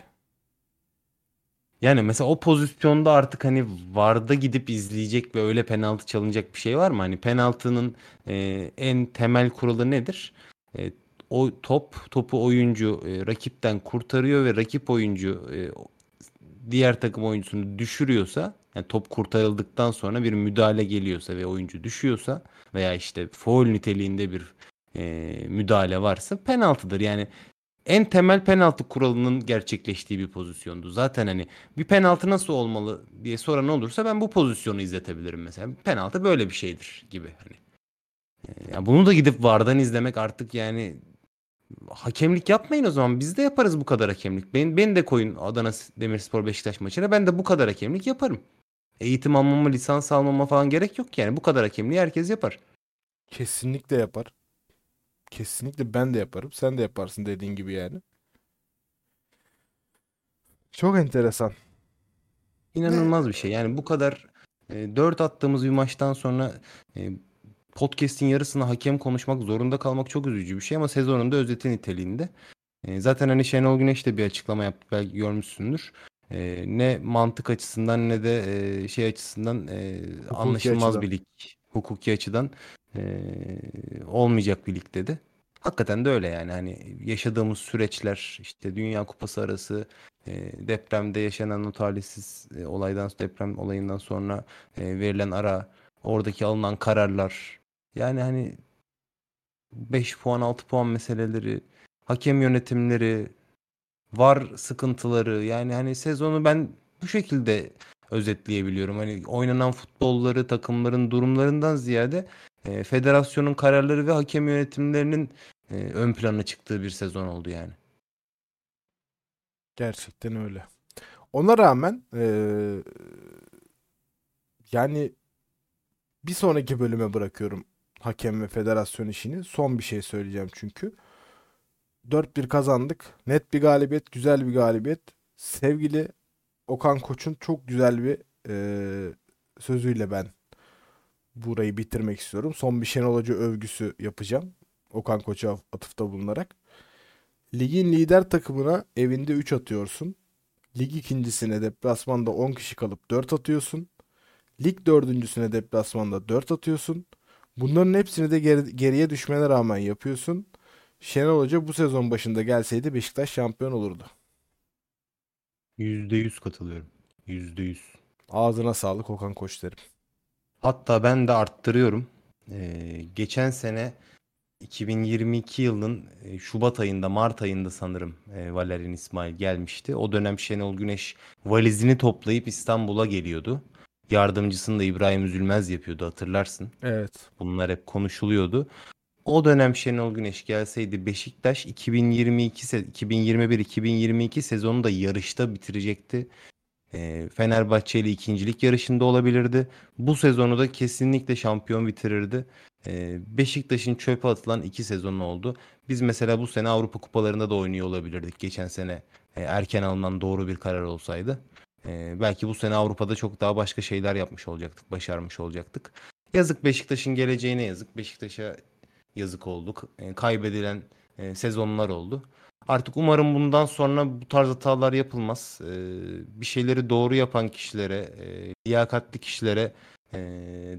[SPEAKER 3] Yani mesela o pozisyonda artık hani VAR'da gidip izleyecek ve öyle penaltı çalınacak bir şey var mı? Hani penaltının e, en temel kuralı nedir? E, o top topu oyuncu e, rakipten kurtarıyor ve rakip oyuncu e, diğer takım oyuncusunu düşürüyorsa yani top kurtarıldıktan sonra bir müdahale geliyorsa ve oyuncu düşüyorsa veya işte faul niteliğinde bir e, müdahale varsa penaltıdır. Yani en temel penaltı kuralının gerçekleştiği bir pozisyondu. Zaten hani bir penaltı nasıl olmalı diye soran olursa ben bu pozisyonu izletebilirim mesela. Penaltı böyle bir şeydir gibi hani. Ee, ya bunu da gidip VAR'dan izlemek artık yani hakemlik yapmayın o zaman. Biz de yaparız bu kadar hakemlik. Ben, beni de koyun Adana Demirspor Beşiktaş maçına. Ben de bu kadar hakemlik yaparım. Eğitim almama, lisans almama falan gerek yok yani. Bu kadar hakemliği herkes yapar.
[SPEAKER 2] Kesinlikle yapar. Kesinlikle ben de yaparım. Sen de yaparsın dediğin gibi yani. Çok enteresan.
[SPEAKER 3] İnanılmaz bir şey. Yani bu kadar e, 4 attığımız bir maçtan sonra e, podcast'in yarısını hakem konuşmak zorunda kalmak çok üzücü bir şey ama sezonun da özeti niteliğinde. E, zaten hani Şenol Güneş de bir açıklama yaptı belki görmüşsündür. E, ne mantık açısından ne de e, şey açısından e, anlaşılmaz
[SPEAKER 2] açıdan.
[SPEAKER 3] bir lig, hukuki açıdan e, olmayacak bir lig dedi. Hakikaten de öyle yani. Hani yaşadığımız süreçler işte Dünya Kupası arası e, depremde yaşanan o talihsiz e, olaydan deprem olayından sonra e, verilen ara oradaki alınan kararlar. Yani hani 5 puan 6 puan meseleleri hakem yönetimleri var sıkıntıları. Yani hani sezonu ben bu şekilde özetleyebiliyorum. Hani oynanan futbolları takımların durumlarından ziyade e, federasyonun kararları ve hakem yönetimlerinin e, ön plana çıktığı bir sezon oldu yani.
[SPEAKER 2] Gerçekten öyle. Ona rağmen eee, yani bir sonraki bölüme bırakıyorum hakem ve federasyon işini. Son bir şey söyleyeceğim çünkü. 4-1 kazandık. Net bir galibiyet, güzel bir galibiyet. Sevgili Okan Koç'un çok güzel bir eee, sözüyle ben burayı bitirmek istiyorum. Son bir Şenol Hoca övgüsü yapacağım. Okan Koç'a atıfta bulunarak. Ligin lider takımına evinde 3 atıyorsun. Lig ikincisine deplasmanda 10 kişi kalıp 4 atıyorsun. Lig dördüncüsüne deplasmanda 4 atıyorsun. Bunların hepsini de geri- geriye düşmene rağmen yapıyorsun. Şenol Hoca bu sezon başında gelseydi Beşiktaş şampiyon olurdu.
[SPEAKER 3] %100 katılıyorum. %100.
[SPEAKER 2] Ağzına sağlık Okan Koç derim.
[SPEAKER 3] Hatta ben de arttırıyorum. Ee, geçen sene 2022 yılının e, Şubat ayında, Mart ayında sanırım e, Valerian İsmail gelmişti. O dönem Şenol Güneş valizini toplayıp İstanbul'a geliyordu. Yardımcısını da İbrahim Üzülmez yapıyordu hatırlarsın.
[SPEAKER 2] Evet.
[SPEAKER 3] Bunlar hep konuşuluyordu. O dönem Şenol Güneş gelseydi Beşiktaş 2022 se- 2021-2022 sezonu da yarışta bitirecekti. Ee, Fenerbahçe ile ikincilik yarışında olabilirdi. Bu sezonu da kesinlikle şampiyon bitirirdi. Ee, Beşiktaş'ın çöpe atılan iki sezonu oldu. Biz mesela bu sene Avrupa kupalarında da oynuyor olabilirdik. Geçen sene e, erken alınan doğru bir karar olsaydı. Ee, belki bu sene Avrupa'da çok daha başka şeyler yapmış olacaktık, başarmış olacaktık. Yazık Beşiktaş'ın geleceğine yazık. Beşiktaş'a yazık olduk. E, kaybedilen e, sezonlar oldu. Artık umarım bundan sonra bu tarz hatalar yapılmaz. E, bir şeyleri doğru yapan kişilere, e, liyakatli kişilere e,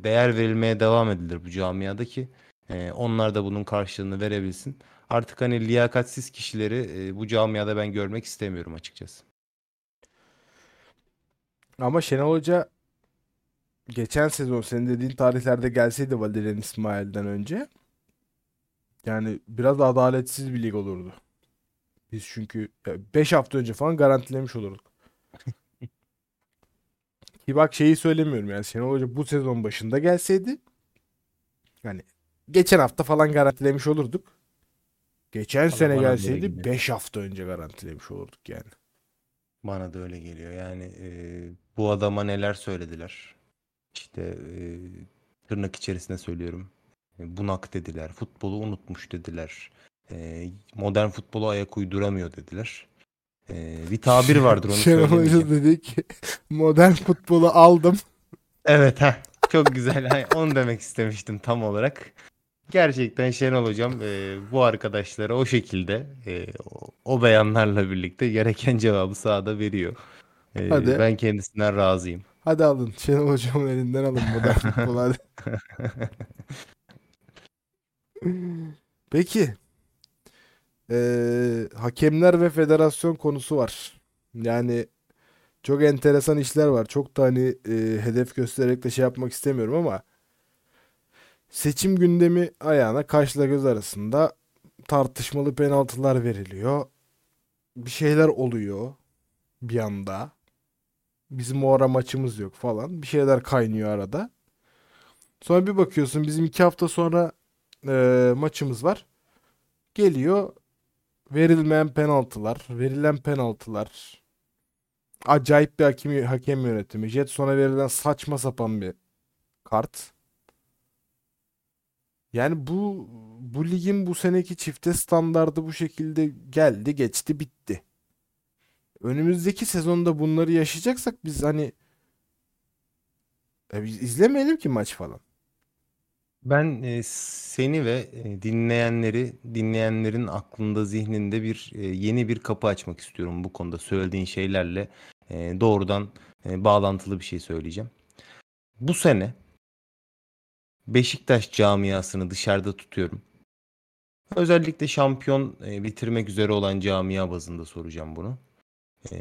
[SPEAKER 3] değer verilmeye devam edilir bu camiada ki e, onlar da bunun karşılığını verebilsin. Artık hani liyakatsiz kişileri e, bu camiada ben görmek istemiyorum açıkçası.
[SPEAKER 2] Ama Şenol Hoca geçen sezon senin dediğin tarihlerde gelseydi Valerian İsmail'den önce yani biraz adaletsiz bir lig olurdu. Biz çünkü 5 hafta önce falan garantilemiş olurduk. Ki bak şeyi söylemiyorum yani Şenol Hoca bu sezon başında gelseydi yani geçen hafta falan garantilemiş olurduk. Geçen
[SPEAKER 3] Ama
[SPEAKER 2] sene gelseydi
[SPEAKER 3] geliyor.
[SPEAKER 2] 5 hafta önce garantilemiş olurduk yani.
[SPEAKER 3] Bana da öyle geliyor. Yani e, bu adama neler söylediler. İşte e, tırnak içerisinde söylüyorum. E, bunak dediler. Futbolu unutmuş dediler. E, modern futbola ayak uyduramıyor dediler. E, bir tabir vardır onu
[SPEAKER 2] Şenol Hoca dedi ki modern futbolu aldım.
[SPEAKER 3] Evet ha. Çok güzel. Hani onu demek istemiştim tam olarak. Gerçekten Şenol Hocam e, bu arkadaşlara o şekilde e, o, o beyanlarla birlikte gereken cevabı sahada veriyor. E,
[SPEAKER 2] Hadi.
[SPEAKER 3] Ben kendisinden razıyım.
[SPEAKER 2] Hadi alın. Şenol Hocam'ın elinden alın modern futbolu hadi. Peki. Ee, hakemler ve federasyon konusu var. Yani çok enteresan işler var. Çok da hani e, hedef göstererek de şey yapmak istemiyorum ama seçim gündemi ayağına kaşla göz arasında tartışmalı penaltılar veriliyor. Bir şeyler oluyor bir anda. Bizim o ara maçımız yok falan. Bir şeyler kaynıyor arada. Sonra bir bakıyorsun bizim iki hafta sonra e, maçımız var. Geliyor verilmeyen penaltılar, verilen penaltılar. Acayip bir hakem, hakem yönetimi. Jetson'a verilen saçma sapan bir kart. Yani bu bu ligin bu seneki çifte standardı bu şekilde geldi, geçti, bitti. Önümüzdeki sezonda bunları yaşayacaksak biz hani e, biz izlemeyelim ki maç falan.
[SPEAKER 3] Ben e, seni ve e, dinleyenleri, dinleyenlerin aklında, zihninde bir e, yeni bir kapı açmak istiyorum bu konuda söylediğin şeylerle e, doğrudan e, bağlantılı bir şey söyleyeceğim. Bu sene Beşiktaş camiasını dışarıda tutuyorum. Özellikle şampiyon e, bitirmek üzere olan camia bazında soracağım bunu. E,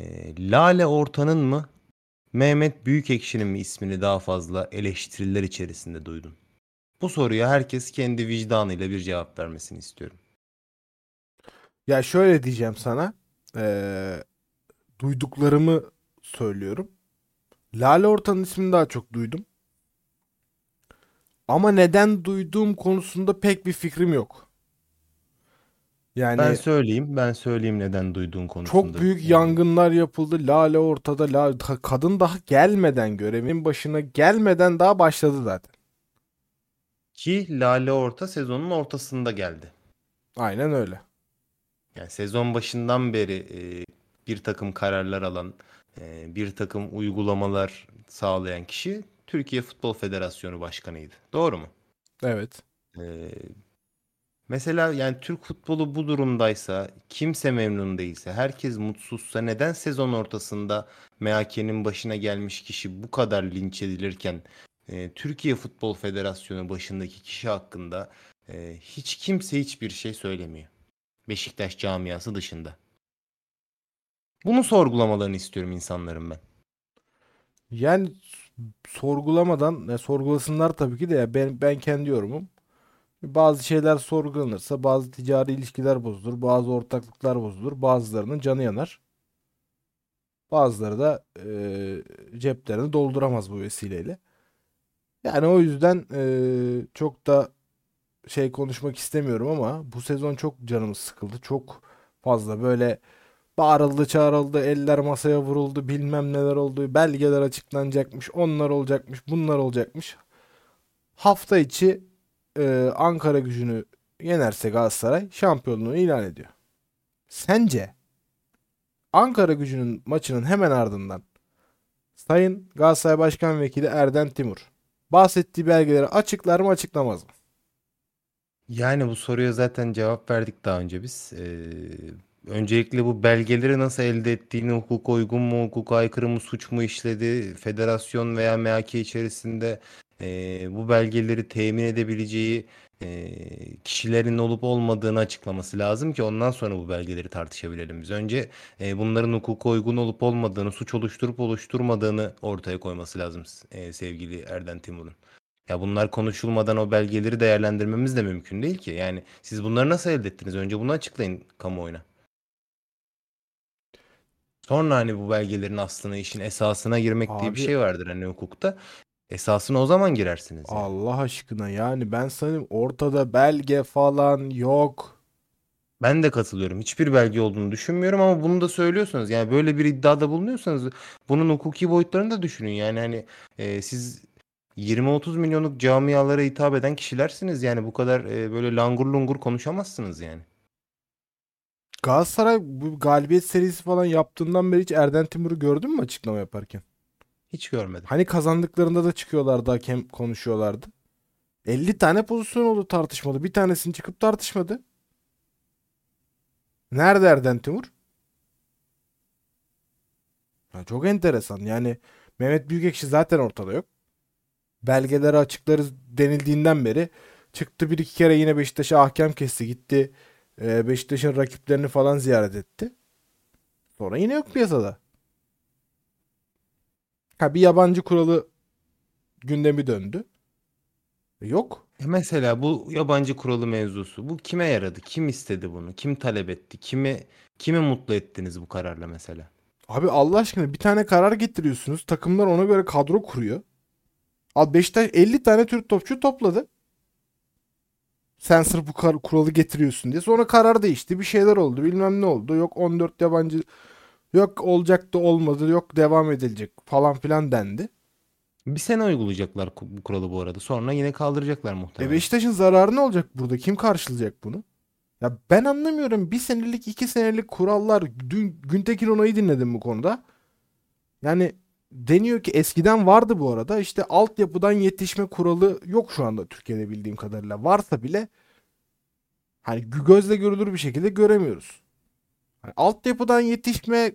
[SPEAKER 3] Lale Orta'nın mı Mehmet Büyükekşi'nin mi ismini daha fazla eleştiriler içerisinde duydun? Bu soruya herkes kendi vicdanıyla bir cevap vermesini istiyorum.
[SPEAKER 2] Ya şöyle diyeceğim sana. eee, duyduklarımı söylüyorum. Lale Orta'nın ismini daha çok duydum. Ama neden duyduğum konusunda pek bir fikrim yok. Yani
[SPEAKER 3] Ben söyleyeyim, ben söyleyeyim neden duyduğun konusunda.
[SPEAKER 2] çok büyük
[SPEAKER 3] Yani
[SPEAKER 2] yangınlar yapıldı. Lale ortada. La- ka- kadın daha gelmeden görevin başına gelmeden daha başladı zaten.
[SPEAKER 3] Ki Lale Orta sezonun ortasında geldi.
[SPEAKER 2] Aynen öyle.
[SPEAKER 3] Yani sezon başından beri e, bir takım kararlar alan, e, bir takım uygulamalar sağlayan kişi Türkiye Futbol Federasyonu Başkanı'ydı. Doğru mu?
[SPEAKER 2] Evet.
[SPEAKER 3] E, Mesela yani Türk futbolu bu durumdaysa, kimse memnun değilse, herkes mutsuzsa neden sezon ortasında MHK'nin başına gelmiş kişi bu kadar linç edilirken e, Türkiye Futbol Federasyonu başındaki kişi hakkında e, hiç kimse hiçbir şey söylemiyor. Beşiktaş camiası dışında. Bunu sorgulamalarını istiyorum insanların ben.
[SPEAKER 2] Yani sorgulamadan ne sorgulasınlar tabii ki de ya ben ben kendi yorumum. Bazı şeyler sorgulanırsa bazı ticari ilişkiler bozulur, bazı ortaklıklar bozulur, bazılarının canı yanar. Bazıları da eee, ceplerini dolduramaz bu vesileyle. Yani o yüzden eee, çok da şey konuşmak istemiyorum ama bu sezon çok canımız sıkıldı. Çok fazla böyle bağırıldı, çağrıldı, eller masaya vuruldu, bilmem neler oldu, belgeler açıklanacakmış, onlar olacakmış, bunlar olacakmış. Hafta içi e, Ankara gücünü yenerse Galatasaray şampiyonluğu ilan ediyor. Sence Ankara gücünün maçının hemen ardından Sayın Galatasaray Başkan Vekili Erden Timur bahsettiği belgeleri açıklar mı açıklamaz mı?
[SPEAKER 3] Yani bu soruya zaten cevap verdik daha önce biz. Ee, öncelikle bu belgeleri nasıl elde ettiğini, hukuka uygun mu, hukuka aykırı mı, suç mu işledi, federasyon veya MHK içerisinde e, bu belgeleri temin edebileceği e, kişilerin olup olmadığını açıklaması lazım ki ondan sonra bu belgeleri tartışabilelim biz. Önce e, bunların hukuka uygun olup olmadığını, suç oluşturup oluşturmadığını ortaya koyması lazım e, sevgili Erden Timur'un. Ya bunlar konuşulmadan o belgeleri değerlendirmemiz de mümkün değil ki. Yani siz bunları nasıl elde ettiniz? Önce bunu açıklayın kamuoyuna. Sonra hani bu belgelerin aslına, işin esasına girmek diye bir
[SPEAKER 2] Abi-
[SPEAKER 3] şey vardır hani hukukta. Esasına o zaman girersiniz yani.
[SPEAKER 2] Allah aşkına yani ben sanırım ortada belge falan yok.
[SPEAKER 3] Ben de katılıyorum. Hiçbir belge olduğunu düşünmüyorum ama bunu da söylüyorsanız yani böyle bir iddiada bulunuyorsanız bunun hukuki boyutlarını da düşünün. Yani hani e, siz 20-30 milyonluk camialara hitap eden kişilersiniz. Yani bu kadar e, böyle langur lungur konuşamazsınız yani.
[SPEAKER 2] Galatasaray bu galibiyet serisi falan yaptığından beri hiç Erden Timur'u gördün mü açıklama yaparken?
[SPEAKER 3] Hiç görmedim.
[SPEAKER 2] Hani kazandıklarında da çıkıyorlardı hakem konuşuyorlardı. 50 tane pozisyon oldu tartışmalı. Bir tanesini çıkıp tartışmadı. Nerede Erden Timur? Ya çok enteresan. Yani Mehmet Büyükekşi zaten ortada yok. Belgeleri açıklarız denildiğinden beri çıktı bir iki kere yine Beşiktaş'a ahkam kesti. Gitti e, Beşiktaş'ın rakiplerini falan ziyaret etti. Sonra yine yok piyasada. Ha bir yabancı kuralı gündemi döndü. E, Yok.
[SPEAKER 3] E mesela bu yabancı kuralı mevzusu. Bu kime yaradı? Kim istedi bunu? Kim talep etti? Kimi kimi mutlu ettiniz bu kararla mesela?
[SPEAKER 2] Abi Allah aşkına bir tane karar getiriyorsunuz. Takımlar ona göre kadro kuruyor. Al Beşiktaş 50 tane Türk topçu topladı. Sen sırf bu kuralı getiriyorsun diye. Sonra karar değişti. Bir şeyler oldu. Bilmem ne oldu. Yok 14 yabancı. Yok olacaktı olmadı. Yok devam edilecek falan filan dendi.
[SPEAKER 3] Bir sene uygulayacaklar bu kuralı bu arada. Sonra yine kaldıracaklar
[SPEAKER 2] E
[SPEAKER 3] muhtemelen.
[SPEAKER 2] Beşiktaş'ın zararı ne olacak burada? Kim karşılayacak bunu? Ya ben anlamıyorum. Bir senelik, iki senelik kurallar. Dün Güntekin Onay'ı dinledim bu konuda. Yani deniyor ki eskiden vardı bu arada. İşte altyapıdan yetişme kuralı yok şu anda Türkiye'de bildiğim kadarıyla. Varsa bile hani gö- gözle görülür bir şekilde göremiyoruz. Hani altyapıdan yetişme e,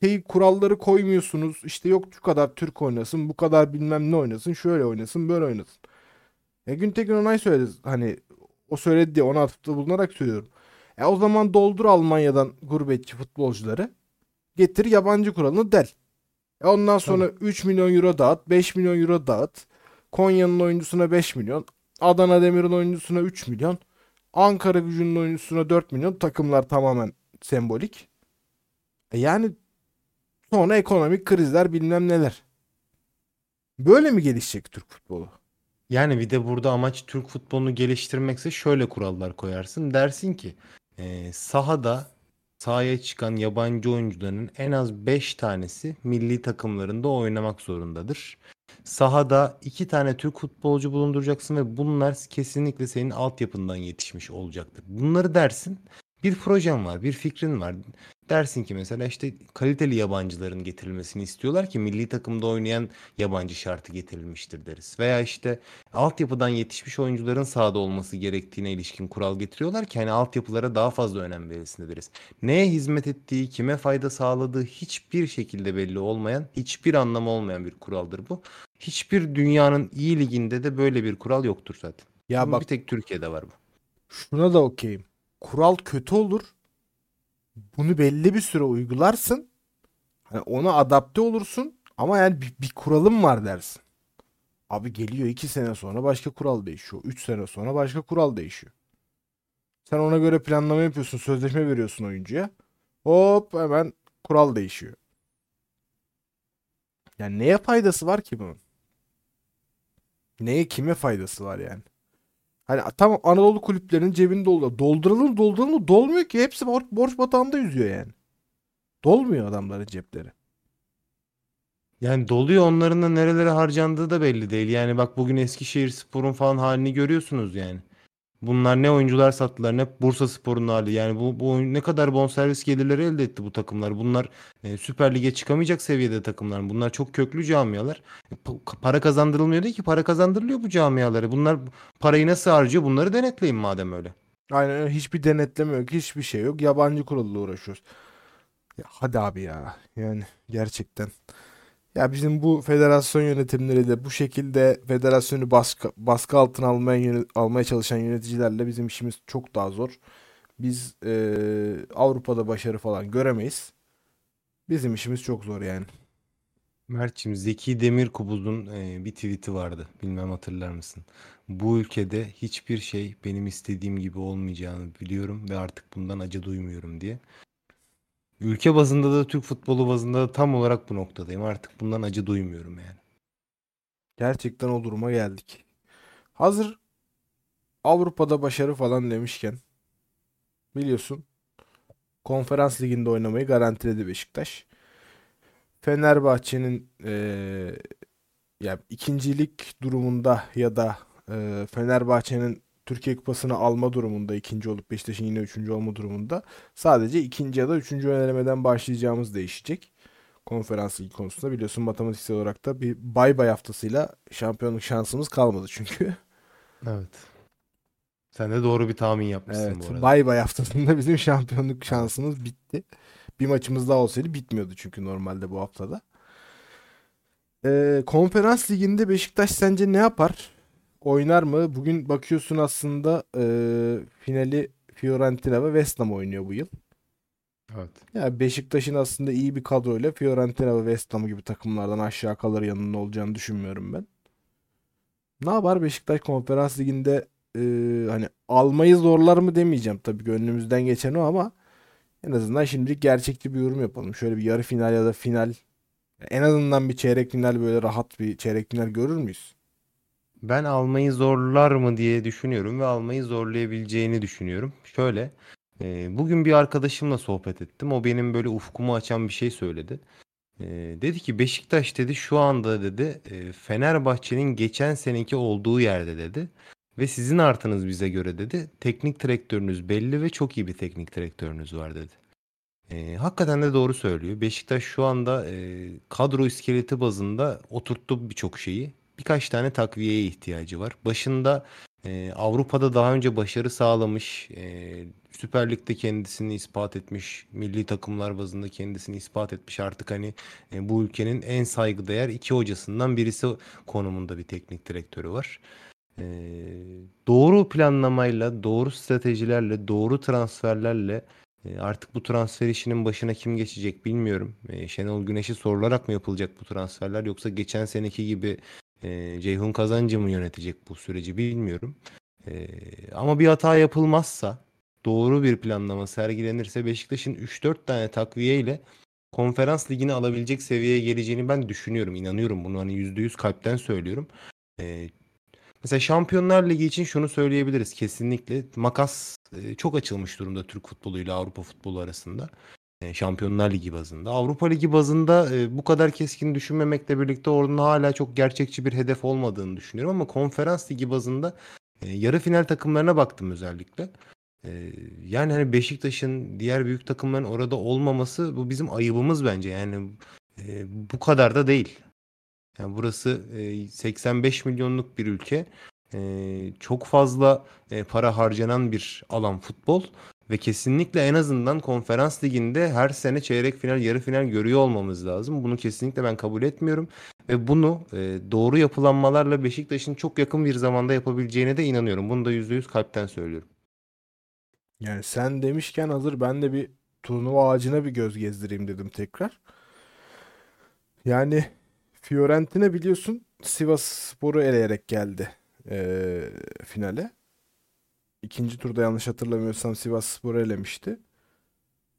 [SPEAKER 2] şey kuralları koymuyorsunuz. İşte yok şu kadar Türk oynasın, bu kadar bilmem ne oynasın, şöyle oynasın, böyle oynasın. E Güntekin Onay söyledi hani o söyledi diye ona atıfta bulunarak söylüyorum. E o zaman doldur Almanya'dan gurbetçi futbolcuları. Getir yabancı kuralını del. E ondan sonra 3 milyon euro dağıt, 5 milyon euro dağıt. Konya'nın oyuncusuna 5 milyon, Adana Demir'in oyuncusuna 3 milyon, Ankara Gücü'nün oyuncusuna 4 milyon. Takımlar tamamen sembolik. E yani sonra ekonomik krizler bilmem neler. Böyle mi gelişecek Türk futbolu?
[SPEAKER 3] Yani bir de burada amaç Türk futbolunu geliştirmekse şöyle kurallar koyarsın. Dersin ki e, sahada sahaya çıkan yabancı oyuncuların en az 5 tanesi milli takımlarında oynamak zorundadır. Sahada 2 tane Türk futbolcu bulunduracaksın ve bunlar kesinlikle senin altyapından yetişmiş olacaktır. Bunları dersin. Bir projen var, bir fikrin var. Dersin ki mesela işte kaliteli yabancıların getirilmesini istiyorlar ki milli takımda oynayan yabancı şartı getirilmiştir deriz. Veya işte altyapıdan yetişmiş oyuncuların sahada olması gerektiğine ilişkin kural getiriyorlar ki hani altyapılara daha fazla önem verilsin deriz. Neye hizmet ettiği, kime fayda sağladığı hiçbir şekilde belli olmayan, hiçbir anlamı olmayan bir kuraldır bu. Hiçbir dünyanın iyi liginde de böyle bir kural yoktur zaten.
[SPEAKER 2] Ya bak
[SPEAKER 3] bir tek Türkiye'de var bu.
[SPEAKER 2] şuna da okeyim. Kural kötü olur. Bunu belli bir süre uygularsın. Hani ona adapte olursun. Ama yani bir, bir kuralım var dersin. Abi geliyor 2 sene sonra başka kural değişiyor. 3 sene sonra başka kural değişiyor. Sen ona göre planlama yapıyorsun. Sözleşme veriyorsun oyuncuya. Hop hemen kural değişiyor. Yani neye faydası var ki bunun? Neye kime faydası var yani? Hani tam Anadolu kulüplerinin cebini dolduruyor. Dolduralım dolduralım dolmuyor ki. Hepsi borç, borç batağında yüzüyor yani. Dolmuyor adamların cepleri.
[SPEAKER 3] Yani doluyor onların da nerelere harcandığı da belli değil. Yani bak bugün Eskişehir Spor'un falan halini görüyorsunuz yani. Bunlar ne oyuncular sattılar ne Bursa Spor'un hali. Yani bu, bu ne kadar bonservis gelirleri elde etti bu takımlar. Bunlar e, Süper Lig'e çıkamayacak seviyede takımlar. Bunlar çok köklü camialar. E, pa- para kazandırılmıyor değil ki para kazandırılıyor bu camialara. Bunlar parayı nasıl harcıyor bunları denetleyin madem öyle.
[SPEAKER 2] Aynen öyle. Hiçbir denetleme yok. Hiçbir şey yok. Yabancı kuralla uğraşıyoruz. Ya hadi abi ya. Yani gerçekten. Ya bizim bu federasyon yönetimleri de bu şekilde federasyonu baskı, baskı altına almaya, almaya çalışan yöneticilerle bizim işimiz çok daha zor. Biz eee, Avrupa'da başarı falan göremeyiz. Bizim işimiz çok zor yani.
[SPEAKER 3] Mert'cim Zeki Demirkubuz'un e, bir tweet'i vardı. Bilmem hatırlar mısın? Bu ülkede hiçbir şey benim istediğim gibi olmayacağını biliyorum ve artık bundan acı duymuyorum diye. Ülke bazında da Türk futbolu bazında da tam olarak bu noktadayım. Artık bundan acı duymuyorum yani.
[SPEAKER 2] Gerçekten o duruma geldik. Hazır Avrupa'da başarı falan demişken biliyorsun Konferans Ligi'nde oynamayı garantiledi Beşiktaş. Fenerbahçe'nin eee ya ikincilik durumunda ya da eee, Fenerbahçe'nin Türkiye Kupası'nı alma durumunda ikinci olup Beşiktaş'ın yine üçüncü olma durumunda sadece ikinci ya da üçüncü elemeden başlayacağımız değişecek. Konferans Ligi konusunda biliyorsun matematiksel olarak da bir bay bay haftasıyla şampiyonluk şansımız kalmadı çünkü.
[SPEAKER 3] Evet. Sen de doğru bir tahmin yapmışsın
[SPEAKER 2] Evet,
[SPEAKER 3] bu arada.
[SPEAKER 2] bay bay haftasında bizim şampiyonluk şansımız bitti. Bir maçımız daha olsaydı bitmiyordu çünkü normalde bu haftada. Ee, Konferans Ligi'nde Beşiktaş sence ne yapar? Oynar mı? Bugün bakıyorsun aslında e, finali Fiorentina ve West Ham oynuyor bu yıl.
[SPEAKER 3] Evet.
[SPEAKER 2] Ya Beşiktaş'ın aslında iyi bir kadroyla Fiorentina ve West Ham gibi takımlardan aşağı kalır yanında olacağını düşünmüyorum ben. Ne yapar Beşiktaş Konferans Ligi'nde e, hani almayı zorlar mı demeyeceğim tabii gönlümüzden geçen o ama en azından şimdilik gerçekçi bir yorum yapalım. Şöyle bir yarı final ya da final en azından bir çeyrek final böyle rahat bir çeyrek final görür müyüz?
[SPEAKER 3] Ben almayı zorlar mı diye düşünüyorum ve almayı zorlayabileceğini düşünüyorum. Şöyle, e, bugün bir arkadaşımla sohbet ettim. O benim böyle ufkumu açan bir şey söyledi. E, dedi ki Beşiktaş dedi şu anda dedi e, Fenerbahçe'nin geçen seneki olduğu yerde dedi. Ve sizin artınız bize göre dedi. Teknik direktörünüz belli ve çok iyi bir teknik direktörünüz var dedi. E, hakikaten de doğru söylüyor. Beşiktaş şu anda e, kadro iskeleti bazında oturttu birçok şeyi. Birkaç tane takviyeye ihtiyacı var. Başında e, Avrupa'da daha önce başarı sağlamış, e, Süper Lig'de kendisini ispat etmiş, milli takımlar bazında kendisini ispat etmiş. Artık hani e, bu ülkenin en saygıdeğer iki hocasından birisi konumunda bir teknik direktörü var. E, doğru planlamayla, doğru stratejilerle, doğru transferlerle e, Artık bu transfer işinin başına kim geçecek bilmiyorum. E, Şenol Güneş'e sorularak mı yapılacak bu transferler yoksa geçen seneki gibi e, Ceyhun Kazancı mı yönetecek bu süreci bilmiyorum. E, ama bir hata yapılmazsa, doğru bir planlama sergilenirse Beşiktaş'ın 3-4 tane takviye ile konferans ligini alabilecek seviyeye geleceğini ben düşünüyorum. inanıyorum bunu hani %100 kalpten söylüyorum. E, Mesela Şampiyonlar Ligi için şunu söyleyebiliriz kesinlikle. Makas e, çok açılmış durumda Türk futboluyla Avrupa futbolu arasında. E, Şampiyonlar Ligi bazında. Avrupa Ligi bazında e, bu kadar keskin düşünmemekle birlikte orada hala çok gerçekçi bir hedef olmadığını düşünüyorum ama Konferans Ligi bazında e, yarı final takımlarına baktım özellikle. Ee, yani hani Beşiktaş'ın diğer büyük takımların orada olmaması bu bizim ayıbımız bence. Yani e, bu kadar da değil. Yani burası e, 85 milyonluk bir ülke. E, çok fazla e, para harcanan bir alan futbol ve kesinlikle en azından konferans liginde her sene çeyrek final, yarı final görüyor olmamız lazım. Bunu kesinlikle ben kabul etmiyorum ve bunu e, doğru yapılanmalarla Beşiktaş'ın çok yakın bir zamanda yapabileceğine de inanıyorum. Bunu da %100 kalpten söylüyorum.
[SPEAKER 2] Yani sen demişken hazır ben de bir turnuva ağacına bir göz gezdireyim dedim tekrar. Yani Fiorentina biliyorsun Sivas Spor'u eleyerek geldi eee, finale. İkinci turda yanlış hatırlamıyorsam Sivas Spor'u elemişti.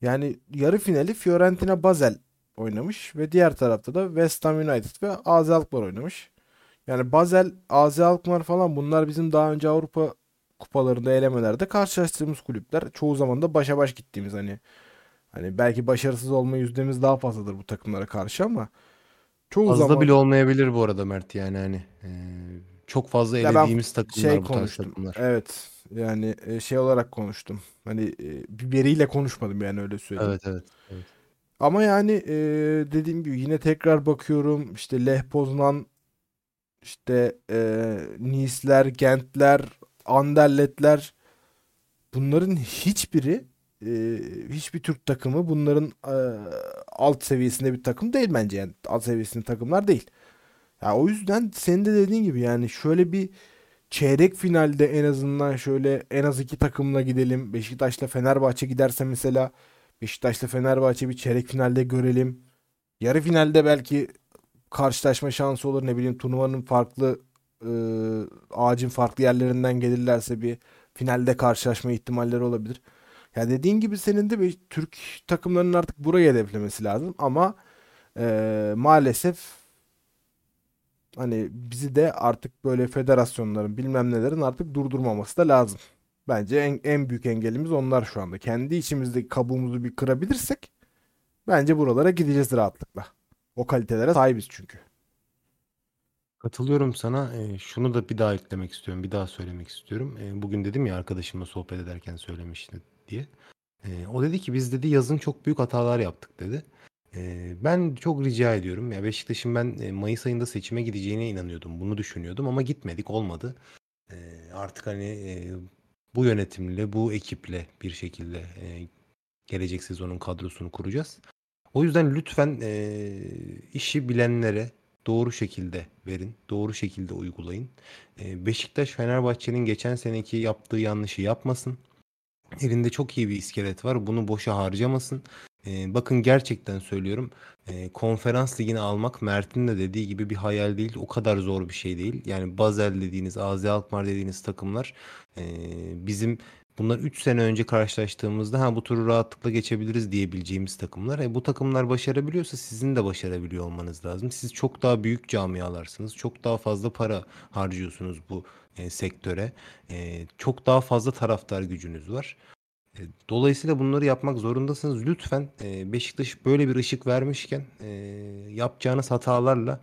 [SPEAKER 2] Yani yarı finali Fiorentina Basel oynamış ve diğer tarafta da West Ham United ve AZ Alkmaar oynamış. Yani Basel, AZ Alkmaar falan bunlar bizim daha önce Avrupa kupalarında elemelerde karşılaştığımız kulüpler. Çoğu zaman da başa baş gittiğimiz hani hani belki başarısız olma yüzdemiz daha fazladır bu takımlara karşı ama çoğu
[SPEAKER 3] Fazla
[SPEAKER 2] zaman
[SPEAKER 3] bile olmayabilir bu arada Mert yani hani e, çok fazla
[SPEAKER 2] ya
[SPEAKER 3] elediğimiz takımlar
[SPEAKER 2] şey
[SPEAKER 3] bu
[SPEAKER 2] konuştum.
[SPEAKER 3] takımlar.
[SPEAKER 2] Evet. Yani e, şey olarak konuştum. Hani e, bir veriyle konuşmadım yani öyle söyleyeyim.
[SPEAKER 3] Evet evet. evet.
[SPEAKER 2] Ama yani e, dediğim gibi yine tekrar bakıyorum işte Lech Poznan işte e, Nice'ler, Gent'ler, Anderlet'ler bunların hiçbiri e, hiçbir Türk takımı bunların e, alt seviyesinde bir takım değil bence yani alt seviyesinde takımlar değil. Ya o yüzden senin de dediğin gibi yani şöyle bir çeyrek finalde en azından şöyle en az iki takımla gidelim. Beşiktaş'la Fenerbahçe giderse mesela Beşiktaş'la Fenerbahçe bir çeyrek finalde görelim. Yarı finalde belki karşılaşma şansı olur ne bileyim turnuvanın farklı e, ağacın farklı yerlerinden gelirlerse bir finalde karşılaşma ihtimalleri olabilir. Ya dediğin gibi senin de bir Türk takımlarının artık burayı hedeflemesi lazım ama e, maalesef hani bizi de artık böyle federasyonların bilmem nelerin artık durdurmaması da lazım. Bence en, en büyük engelimiz onlar şu anda. Kendi içimizdeki kabuğumuzu bir kırabilirsek bence buralara gideceğiz rahatlıkla. O kalitelere sahibiz çünkü.
[SPEAKER 3] Katılıyorum sana. E, şunu da bir daha eklemek istiyorum. Bir daha söylemek istiyorum. E, bugün dedim ya arkadaşımla sohbet ederken söylemişti diye. E, o dedi ki biz dedi yazın çok büyük hatalar yaptık dedi. Ben çok rica ediyorum. Ya Beşiktaş'ın ben Mayıs ayında seçime gideceğine inanıyordum. Bunu düşünüyordum ama gitmedik olmadı. Artık hani bu yönetimle, bu ekiple bir şekilde e, gelecek sezonun kadrosunu kuracağız. O yüzden lütfen işi bilenlere doğru şekilde verin, doğru şekilde uygulayın. Beşiktaş Fenerbahçe'nin geçen seneki yaptığı yanlışı yapmasın. Elinde çok iyi bir iskelet var. Bunu boşa harcamasın. E, bakın gerçekten söylüyorum. E, konferans ligini almak Mert'in de dediği gibi bir hayal değil. O kadar zor bir şey değil. Yani Basel dediğiniz, AZ Alkmaar dediğiniz takımlar e, bizim bunlar 3 sene önce karşılaştığımızda ha bu turu rahatlıkla geçebiliriz diyebileceğimiz takımlar. E, bu takımlar başarabiliyorsa sizin de başarabiliyor olmanız lazım. Siz çok daha büyük camialarsınız. Çok daha fazla para harcıyorsunuz bu e, sektöre. E, çok daha fazla taraftar gücünüz var. E, Dolayısıyla bunları yapmak zorundasınız. Lütfen e, Beşiktaş böyle bir ışık vermişken e, yapacağınız hatalarla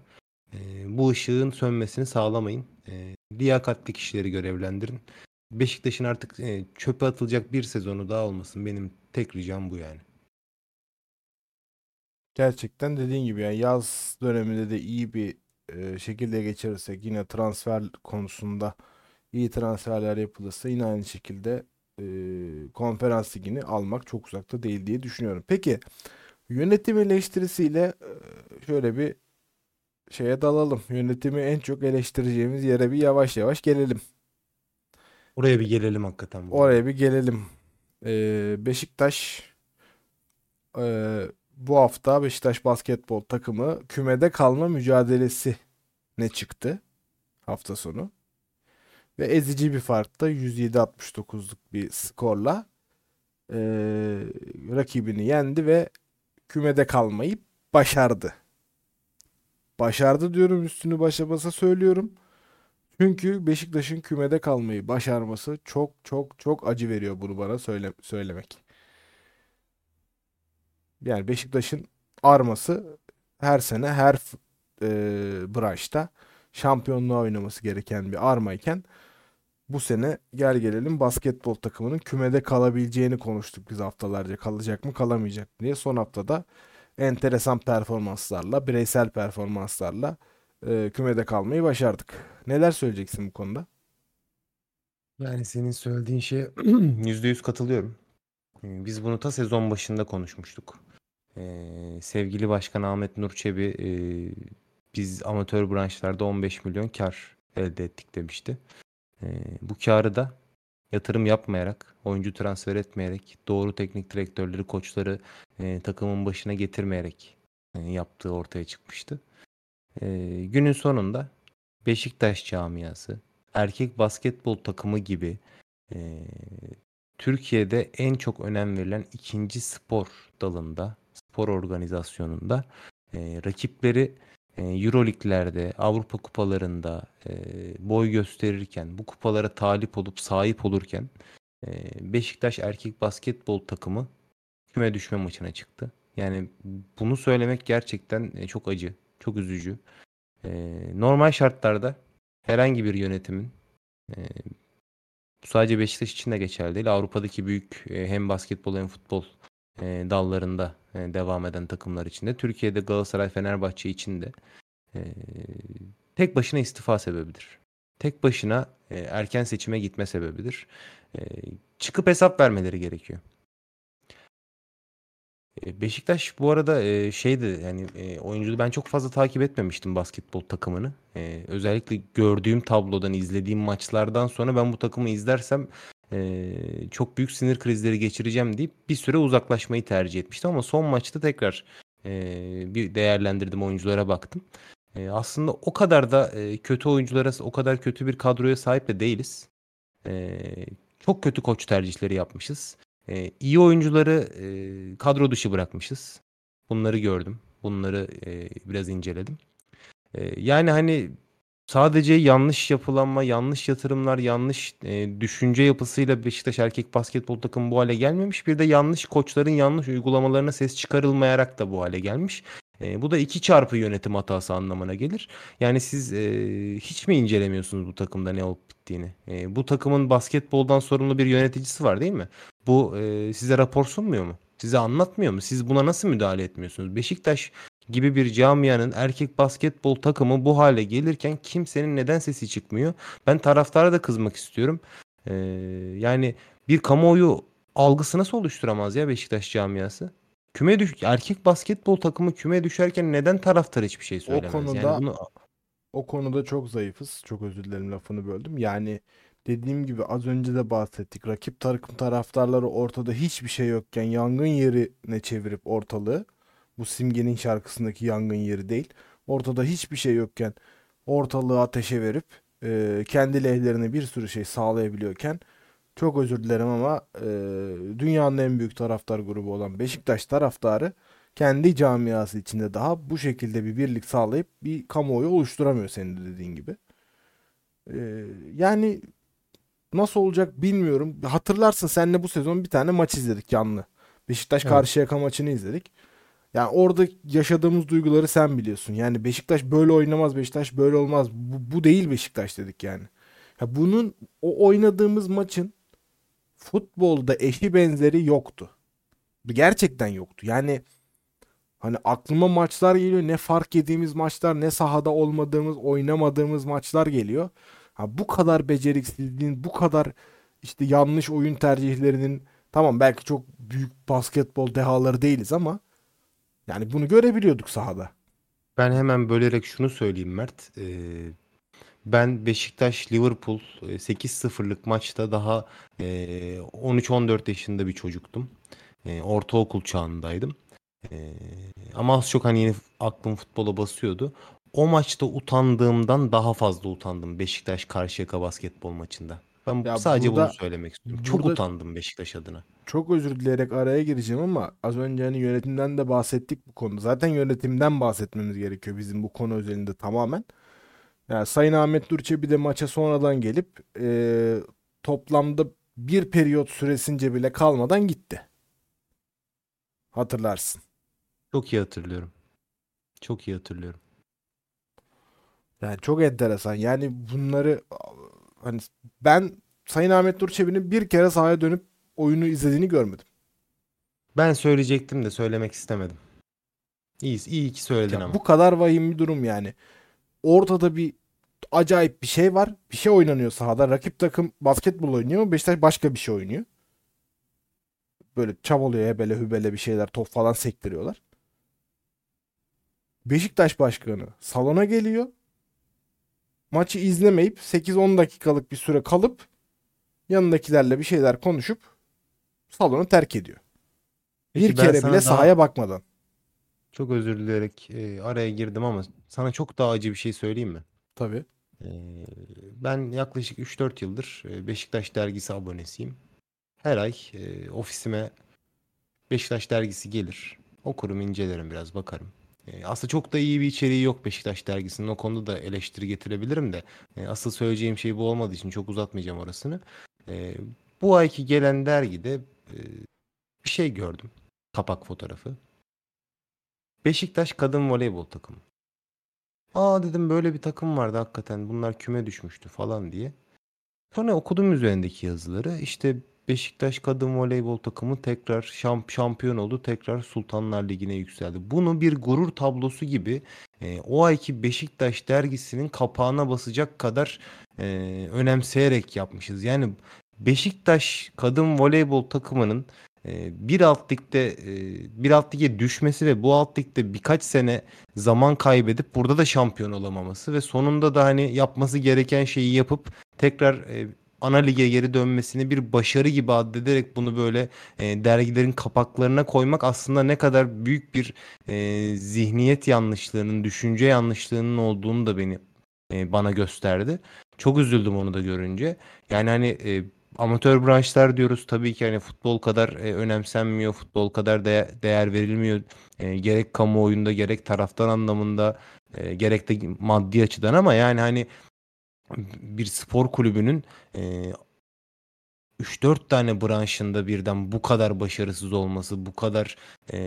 [SPEAKER 3] bu ışığın sönmesini sağlamayın. Liyakatli kişileri görevlendirin. Beşiktaş'ın artık çöpe atılacak bir sezonu daha olmasın. Benim tek ricam bu yani.
[SPEAKER 2] Gerçekten dediğin gibi yani yaz döneminde de iyi bir şekilde geçirirsek yine transfer konusunda iyi transferler yapılırsa yine aynı şekilde e, konferans ligini almak çok uzakta değil diye düşünüyorum. Peki yönetim eleştirisiyle e, şöyle bir şeye dalalım. Yönetimi en çok eleştireceğimiz yere bir yavaş yavaş gelelim.
[SPEAKER 3] Oraya bir gelelim hakikaten.
[SPEAKER 2] Oraya bir gelelim. E, Beşiktaş e, bu hafta Beşiktaş basketbol takımı kümede kalma mücadelesi ne çıktı hafta sonu. Ve ezici bir farkta 107-69'luk bir skorla e, rakibini yendi ve kümede kalmayı başardı. Başardı diyorum üstünü başa basa söylüyorum. Çünkü Beşiktaş'ın kümede kalmayı başarması çok çok çok acı veriyor bunu bana söyle, söylemek. Yani Beşiktaş'ın arması her sene her e, branşta şampiyonluğa oynaması gereken bir armayken bu sene gel gelelim basketbol takımının kümede kalabileceğini konuştuk biz haftalarca. Kalacak mı kalamayacak mı diye. Son haftada enteresan performanslarla, bireysel performanslarla e, kümede kalmayı başardık. Neler söyleyeceksin bu konuda?
[SPEAKER 3] Yani senin söylediğin şeye %100 katılıyorum. Ee, Biz bunu ta sezon başında konuşmuştuk. Ee, sevgili Başkan Ahmet Nur Çebi e, biz amatör branşlarda 15 milyon kar elde ettik demişti. Ee, bu karı da yatırım yapmayarak, oyuncu transfer etmeyerek, doğru teknik direktörleri, koçları e, takımın başına getirmeyerek e, yaptığı ortaya çıkmıştı. Ee, günün sonunda Beşiktaş camiası, erkek basketbol takımı gibi e, Türkiye'de en çok önem verilen ikinci spor dalında, spor organizasyonunda e, rakipleri e, Euroleague'lerde, Avrupa kupalarında e, boy gösterirken, bu kupalara talip olup sahip olurken e, Beşiktaş erkek basketbol takımı küme düşme maçına çıktı. Yani bunu söylemek gerçekten e, çok acı, çok üzücü. Normal şartlarda herhangi bir yönetimin sadece Beşiktaş için de geçerli değil. Avrupa'daki büyük hem basketbol hem futbol e, dallarında e, devam eden takımlar için de Türkiye'de Galatasaray, Fenerbahçe için de e, tek başına istifa sebebidir. Tek başına e, erken seçime gitme sebebidir. E, çıkıp hesap vermeleri gerekiyor. E, Beşiktaş bu arada e, şeydi yani e, oyunculuğu ben çok fazla takip etmemiştim basketbol takımını. Özellikle gördüğüm tablodan izlediğim maçlardan sonra ben bu takımı izlersem e, çok büyük sinir krizleri geçireceğim deyip bir süre uzaklaşmayı tercih etmiştim ama son maçta tekrar e, bir değerlendirdim oyunculara baktım. E, aslında o kadar da kötü oyunculara o kadar kötü bir kadroya sahip de değiliz. Çok kötü koç tercihleri yapmışız. E, iyi oyuncuları kadro dışı bırakmışız. Bunları gördüm. Bunları biraz inceledim. Yani hani sadece yanlış yapılanma, yanlış yatırımlar, yanlış e, düşünce yapısıyla Beşiktaş erkek basketbol takımı bu hale gelmemiş. Bir de yanlış koçların yanlış uygulamalarına ses çıkarılmayarak da bu hale gelmiş. E, bu da iki çarpı yönetim hatası anlamına gelir. Yani siz e, hiç mi incelemiyorsunuz bu takımda ne olup bittiğini? E, bu takımın basketboldan sorumlu bir yöneticisi var değil mi? Bu e, size rapor sunmuyor mu? Size anlatmıyor mu? Siz buna nasıl müdahale etmiyorsunuz? Beşiktaş gibi bir camianın erkek basketbol takımı bu hale gelirken kimsenin neden sesi çıkmıyor? Ben taraftara da kızmak istiyorum. E, yani bir kamuoyu algısı nasıl oluşturamaz ya Beşiktaş camiası? Küme düş erkek basketbol takımı küme düşerken neden taraftar hiçbir şey söylemez?
[SPEAKER 2] konuda-
[SPEAKER 3] yani bunu
[SPEAKER 2] O konuda çok zayıfız. Çok özür dilerim lafını böldüm. Yani dediğim gibi az önce de bahsettik. Rakip takım taraftarları ortada hiçbir şey yokken yangın yerine çevirip ortalığı. Bu Simge'nin şarkısındaki yangın yeri değil. Ortada hiçbir şey yokken ortalığı ateşe verip e, kendi lehlerine bir sürü şey sağlayabiliyorken çok özür dilerim ama e, dünyanın en büyük taraftar grubu olan Beşiktaş taraftarı kendi camiası içinde daha bu şekilde bir birlik sağlayıp bir kamuoyu oluşturamıyor senin de dediğin gibi. Ee, yani nasıl olacak bilmiyorum. Hatırlarsın seninle bu sezon bir tane maç izledik canlı. Beşiktaş
[SPEAKER 3] Evet.
[SPEAKER 2] Karşıyaka maçını izledik. Yani orada yaşadığımız duyguları sen biliyorsun. Yani Beşiktaş böyle oynamaz, Beşiktaş böyle olmaz. Bu, bu değil Beşiktaş dedik yani. Ya bunun o oynadığımız maçın futbolda eşi benzeri yoktu. Gerçekten yoktu. Yani Hani aklıma maçlar geliyor. Ne fark yediğimiz maçlar, ne sahada olmadığımız, oynamadığımız maçlar geliyor. Ha, bu kadar beceriksizliğin, bu kadar işte yanlış oyun tercihlerinin tamam belki çok büyük basketbol dehaları değiliz ama yani bunu görebiliyorduk sahada.
[SPEAKER 3] Ben hemen bölerek şunu söyleyeyim Mert. Ee, ben Beşiktaş Liverpool e, 8-0'lık maçta daha e, 13-14 yaşında bir çocuktum. E, ortaokul çağındaydım. E, ama az çok hani yine aklım futbola basıyordu. O maçta utandığımdan daha fazla utandım Beşiktaş Karşıyaka basketbol maçında. Ben
[SPEAKER 2] Ya
[SPEAKER 3] sadece
[SPEAKER 2] burada-
[SPEAKER 3] bunu söylemek istiyorum. Çok
[SPEAKER 2] burada-
[SPEAKER 3] utandım Beşiktaş adına.
[SPEAKER 2] Çok özür dileyerek araya gireceğim ama az önce hani yönetimden de bahsettik bu konuda. Zaten yönetimden bahsetmemiz gerekiyor bizim bu konu özelinde tamamen. Yani Sayın Ahmet Durçe bir de maça sonradan gelip e, toplamda bir periyot süresince bile kalmadan gitti. Hatırlarsın.
[SPEAKER 3] Çok iyi hatırlıyorum. Çok iyi hatırlıyorum.
[SPEAKER 2] Yani çok enteresan. Yani bunları hani ben Sayın Ahmet Nur Çebi'nin bir kere sahaya dönüp oyunu izlediğini görmedim.
[SPEAKER 3] Ben söyleyecektim de söylemek istemedim. İyi, iyi ki söyledin
[SPEAKER 2] Ya
[SPEAKER 3] ama.
[SPEAKER 2] bu kadar vahim bir durum yani. Ortada bir acayip bir şey var. Bir şey oynanıyor sahada. Rakip takım basketbol oynuyor. Beşiktaş başka bir şey oynuyor. Böyle çabalıyor hebele hübele bir şeyler top falan sektiriyorlar. Beşiktaş başkanı salona geliyor. Maçı izlemeyip 8-10 dakikalık bir süre kalıp yanındakilerle bir şeyler konuşup salonu terk ediyor.
[SPEAKER 3] Peki
[SPEAKER 2] bir kere bile sahaya bakmadan.
[SPEAKER 3] Çok özür dileyerek e, araya girdim ama sana çok daha acı bir şey söyleyeyim mi?
[SPEAKER 2] Tabii.
[SPEAKER 3] Ee, Ben yaklaşık 3-4 yıldır e, Beşiktaş dergisi abonesiyim. Her ay e, ofisime Beşiktaş dergisi gelir. Okurum, incelerim biraz, bakarım. E, Aslında çok da iyi bir içeriği yok Beşiktaş dergisinin. O konuda da eleştiri getirebilirim de. e, Asıl söyleyeceğim şey bu olmadığı için çok uzatmayacağım orasını. E, Bu ayki gelen dergide e, bir şey gördüm. Kapak fotoğrafı. Beşiktaş kadın voleybol takımı. Aa dedim böyle bir takım vardı hakikaten. Bunlar küme düşmüştü falan diye. Sonra okudum üzerindeki yazıları. İşte Beşiktaş kadın voleybol takımı tekrar şamp şampiyon oldu. Tekrar Sultanlar Ligi'ne yükseldi. Bunu bir gurur tablosu gibi e, o ayki Beşiktaş dergisinin kapağına basacak kadar e, önemseyerek yapmışız. Yani Beşiktaş kadın voleybol takımının e, bir alt ligde e, bir alt lige düşmesi ve bu alt ligde birkaç sene zaman kaybedip burada da şampiyon olamaması ve sonunda da hani yapması gereken şeyi yapıp tekrar e, ana lige geri dönmesini bir başarı gibi addederek bunu böyle dergilerin kapaklarına koymak aslında ne kadar büyük bir zihniyet yanlışlığının, düşünce yanlışlığının olduğunu da beni bana gösterdi. Çok üzüldüm onu da görünce. Yani hani amatör branşlar diyoruz tabii ki hani futbol kadar e, önemsenmiyor, futbol kadar değer, değer verilmiyor. E, gerek kamuoyunda gerek taraftar anlamında e, gerek de maddi açıdan ama yani hani bir spor kulübünün e, 3-4 tane branşında birden bu kadar başarısız olması, bu kadar e,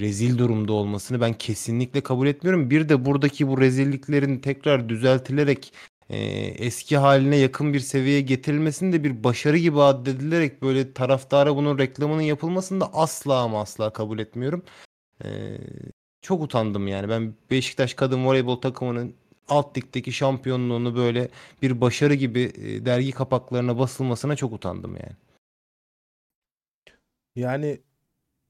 [SPEAKER 3] rezil durumda olmasını ben kesinlikle kabul etmiyorum. Bir de buradaki bu rezilliklerin tekrar düzeltilerek e, eski haline yakın bir seviyeye getirilmesini de bir başarı gibi addedilerek böyle taraftara bunun reklamının yapılmasını da asla ama asla kabul etmiyorum. E, çok utandım yani. Ben Beşiktaş kadın voleybol takımının alt ligdeki şampiyonluğunu böyle bir başarı gibi e, dergi kapaklarına basılmasına çok utandım yani.
[SPEAKER 2] Yani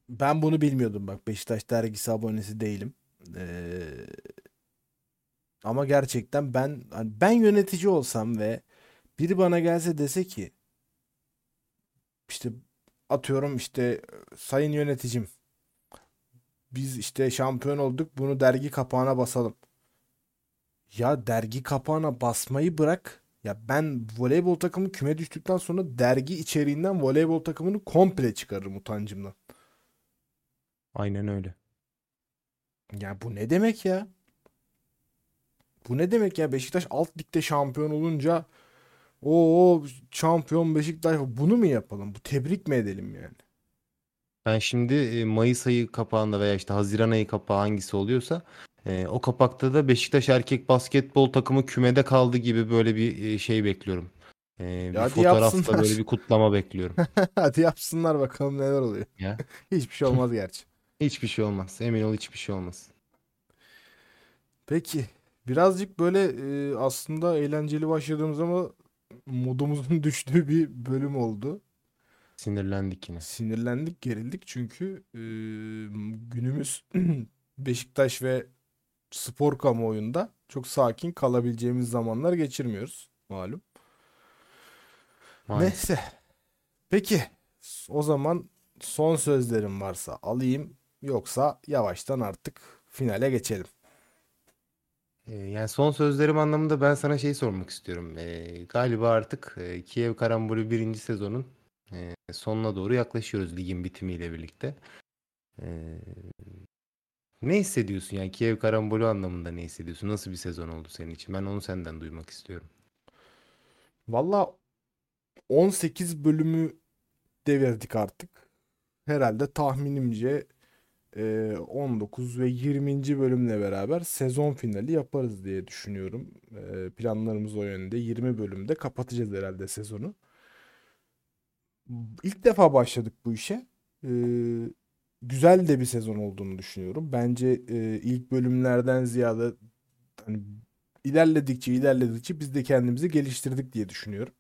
[SPEAKER 2] ben bunu bilmiyordum bak Beşiktaş dergisi abonesi değilim. Ee, ama gerçekten ben hani ben yönetici olsam ve biri bana gelse dese ki işte atıyorum işte sayın yöneticim biz işte şampiyon olduk bunu dergi kapağına basalım. Ya dergi kapağına basmayı bırak. Ya ben voleybol takımı küme düştükten sonra dergi içeriğinden voleybol takımını komple çıkarırım utancımdan.
[SPEAKER 3] Aynen öyle.
[SPEAKER 2] Ya bu ne demek ya? Bu ne demek ya? Beşiktaş alt ligde şampiyon olunca o şampiyon Beşiktaş bunu mu yapalım? Bu tebrik mi edelim yani?
[SPEAKER 3] Ben şimdi e, Mayıs ayı kapağında veya işte Haziran ayı kapağı hangisi oluyorsa e, o kapakta da Beşiktaş erkek basketbol takımı kümede kaldı gibi böyle bir e, şey bekliyorum. E, bir
[SPEAKER 2] hadi
[SPEAKER 3] fotoğrafta
[SPEAKER 2] yapsınlar.
[SPEAKER 3] böyle bir kutlama bekliyorum.
[SPEAKER 2] Hadi yapsınlar bakalım neler oluyor.
[SPEAKER 3] Ya.
[SPEAKER 2] Hiçbir şey olmaz gerçi.
[SPEAKER 3] Hiçbir şey olmaz. Emin ol hiçbir şey olmaz.
[SPEAKER 2] Peki. Birazcık böyle e, aslında eğlenceli başladığımız ama modumuzun düştüğü bir bölüm oldu.
[SPEAKER 3] Sinirlendik yine.
[SPEAKER 2] Sinirlendik, gerildik çünkü e, günümüz Beşiktaş ve spor kamuoyunda çok sakin kalabileceğimiz zamanlar geçirmiyoruz malum.
[SPEAKER 3] Maalesef.
[SPEAKER 2] Neyse. Peki. O zaman son sözlerim varsa alayım yoksa yavaştan artık finale geçelim.
[SPEAKER 3] E, yani son sözlerim anlamında ben sana şey sormak istiyorum. E, galiba artık e, Kiev Karambolü birinci sezonun e, sonuna doğru yaklaşıyoruz ligin bitimiyle birlikte. E, ne hissediyorsun yani Kiev Karambolü anlamında ne hissediyorsun? Nasıl bir sezon oldu senin için? Ben onu senden duymak istiyorum.
[SPEAKER 2] Valla 18 bölümü devirdik artık. Herhalde tahminimce 19 ve 20. bölümle beraber sezon finali yaparız diye düşünüyorum. Planlarımız o yönde. 20 bölümde kapatacağız herhalde sezonu. İlk defa başladık bu işe. Güzel de bir sezon olduğunu düşünüyorum. Bence ilk bölümlerden ziyade hani ilerledikçe ilerledikçe biz de kendimizi geliştirdik diye düşünüyorum.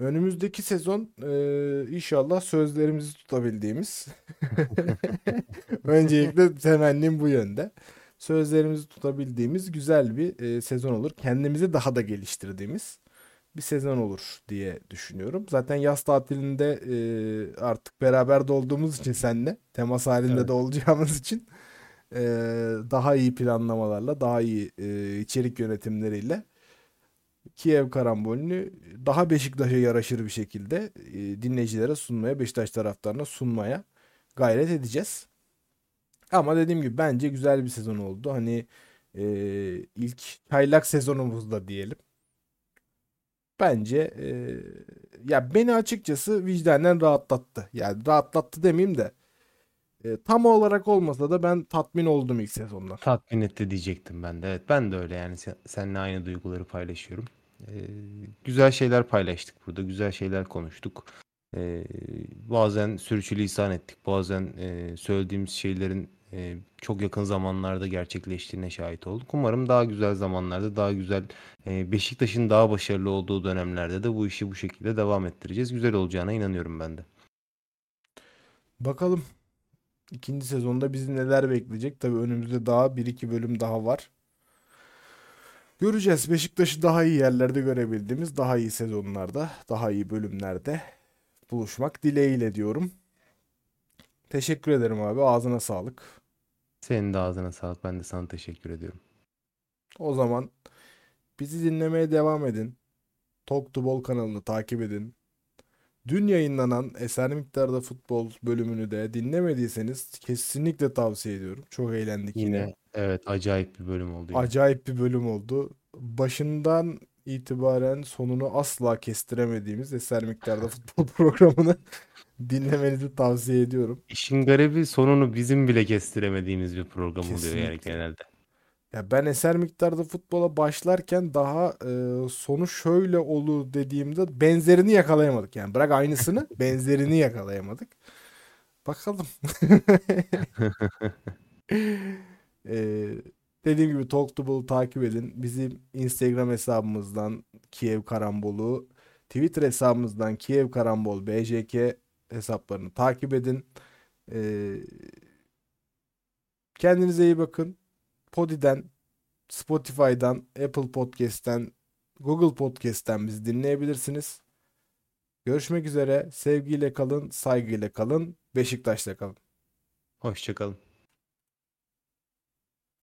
[SPEAKER 2] Önümüzdeki sezon e, inşallah sözlerimizi tutabildiğimiz. Öncelikle temennim bu yönde. Sözlerimizi tutabildiğimiz güzel bir e, sezon olur. Kendimizi daha da geliştirdiğimiz bir sezon olur diye düşünüyorum. Zaten yaz tatilinde e, artık beraber de olduğumuz için seninle temas halinde
[SPEAKER 3] Evet.
[SPEAKER 2] de olacağımız için e, daha iyi planlamalarla, daha iyi e, içerik yönetimleriyle Kiev Karambolü'nü daha Beşiktaş'a yaraşır bir şekilde e, dinleyicilere sunmaya, Beşiktaş taraftarına sunmaya gayret edeceğiz. Ama dediğim gibi bence güzel bir sezon oldu. Hani e, ilk çaylak sezonumuzda diyelim. Bence e, ya beni açıkçası vicdanen rahatlattı. Yani rahatlattı demeyeyim de e, tam olarak olmasa da ben tatmin oldum ilk sezondan.
[SPEAKER 3] Tatmin etti diyecektim ben de. Evet ben de öyle yani sen, seninle aynı duyguları paylaşıyorum. Ee, güzel şeyler paylaştık burada. Güzel şeyler konuştuk. Ee, bazen sürçülisan ettik. Bazen e, söylediğimiz şeylerin e, çok yakın zamanlarda gerçekleştiğine şahit olduk. Umarım daha güzel zamanlarda, daha güzel e, Beşiktaş'ın daha başarılı olduğu dönemlerde de bu işi bu şekilde devam ettireceğiz. Güzel olacağına inanıyorum ben de.
[SPEAKER 2] Bakalım ikinci sezonda bizi neler bekleyecek. Tabii önümüzde daha 1-2 bölüm daha var. Göreceğiz. Beşiktaş'ı daha iyi yerlerde görebildiğimiz, daha iyi sezonlarda, daha iyi bölümlerde buluşmak dileğiyle diyorum. Teşekkür ederim abi. Ağzına sağlık.
[SPEAKER 3] Senin de ağzına sağlık. Ben de sana teşekkür ediyorum.
[SPEAKER 2] O zaman bizi dinlemeye devam edin. Talk to Ball kanalını takip edin. Dün yayınlanan eser miktarda futbol bölümünü de dinlemediyseniz kesinlikle tavsiye ediyorum. Çok eğlendik yine.
[SPEAKER 3] Yine evet acayip bir bölüm oldu. yine.
[SPEAKER 2] Acayip bir bölüm oldu. Başından itibaren sonunu asla kestiremediğimiz eser miktarda futbol programını dinlemenizi tavsiye ediyorum.
[SPEAKER 3] İşin garibi sonunu bizim bile kestiremediğimiz bir program oluyor yani
[SPEAKER 2] Kesinlikle.
[SPEAKER 3] genelde.
[SPEAKER 2] Ya ben eser miktarda futbola başlarken daha e, sonu şöyle olur dediğimde benzerini yakalayamadık. Yani bırak aynısını benzerini yakalayamadık. Bakalım. E, dediğim gibi Talk to Ball'u takip edin. Bizim Instagram hesabımızdan Kiev Karambolu, Twitter hesabımızdan Kiev Karambol BJK hesaplarını takip edin. E, kendinize iyi bakın. Podi'den, Spotify'dan, Apple Podcast'ten, Google Podcast'ten bizi dinleyebilirsiniz. Görüşmek üzere. Sevgiyle kalın, saygıyla kalın, Beşiktaş'ta kalın.
[SPEAKER 3] Hoşçakalın.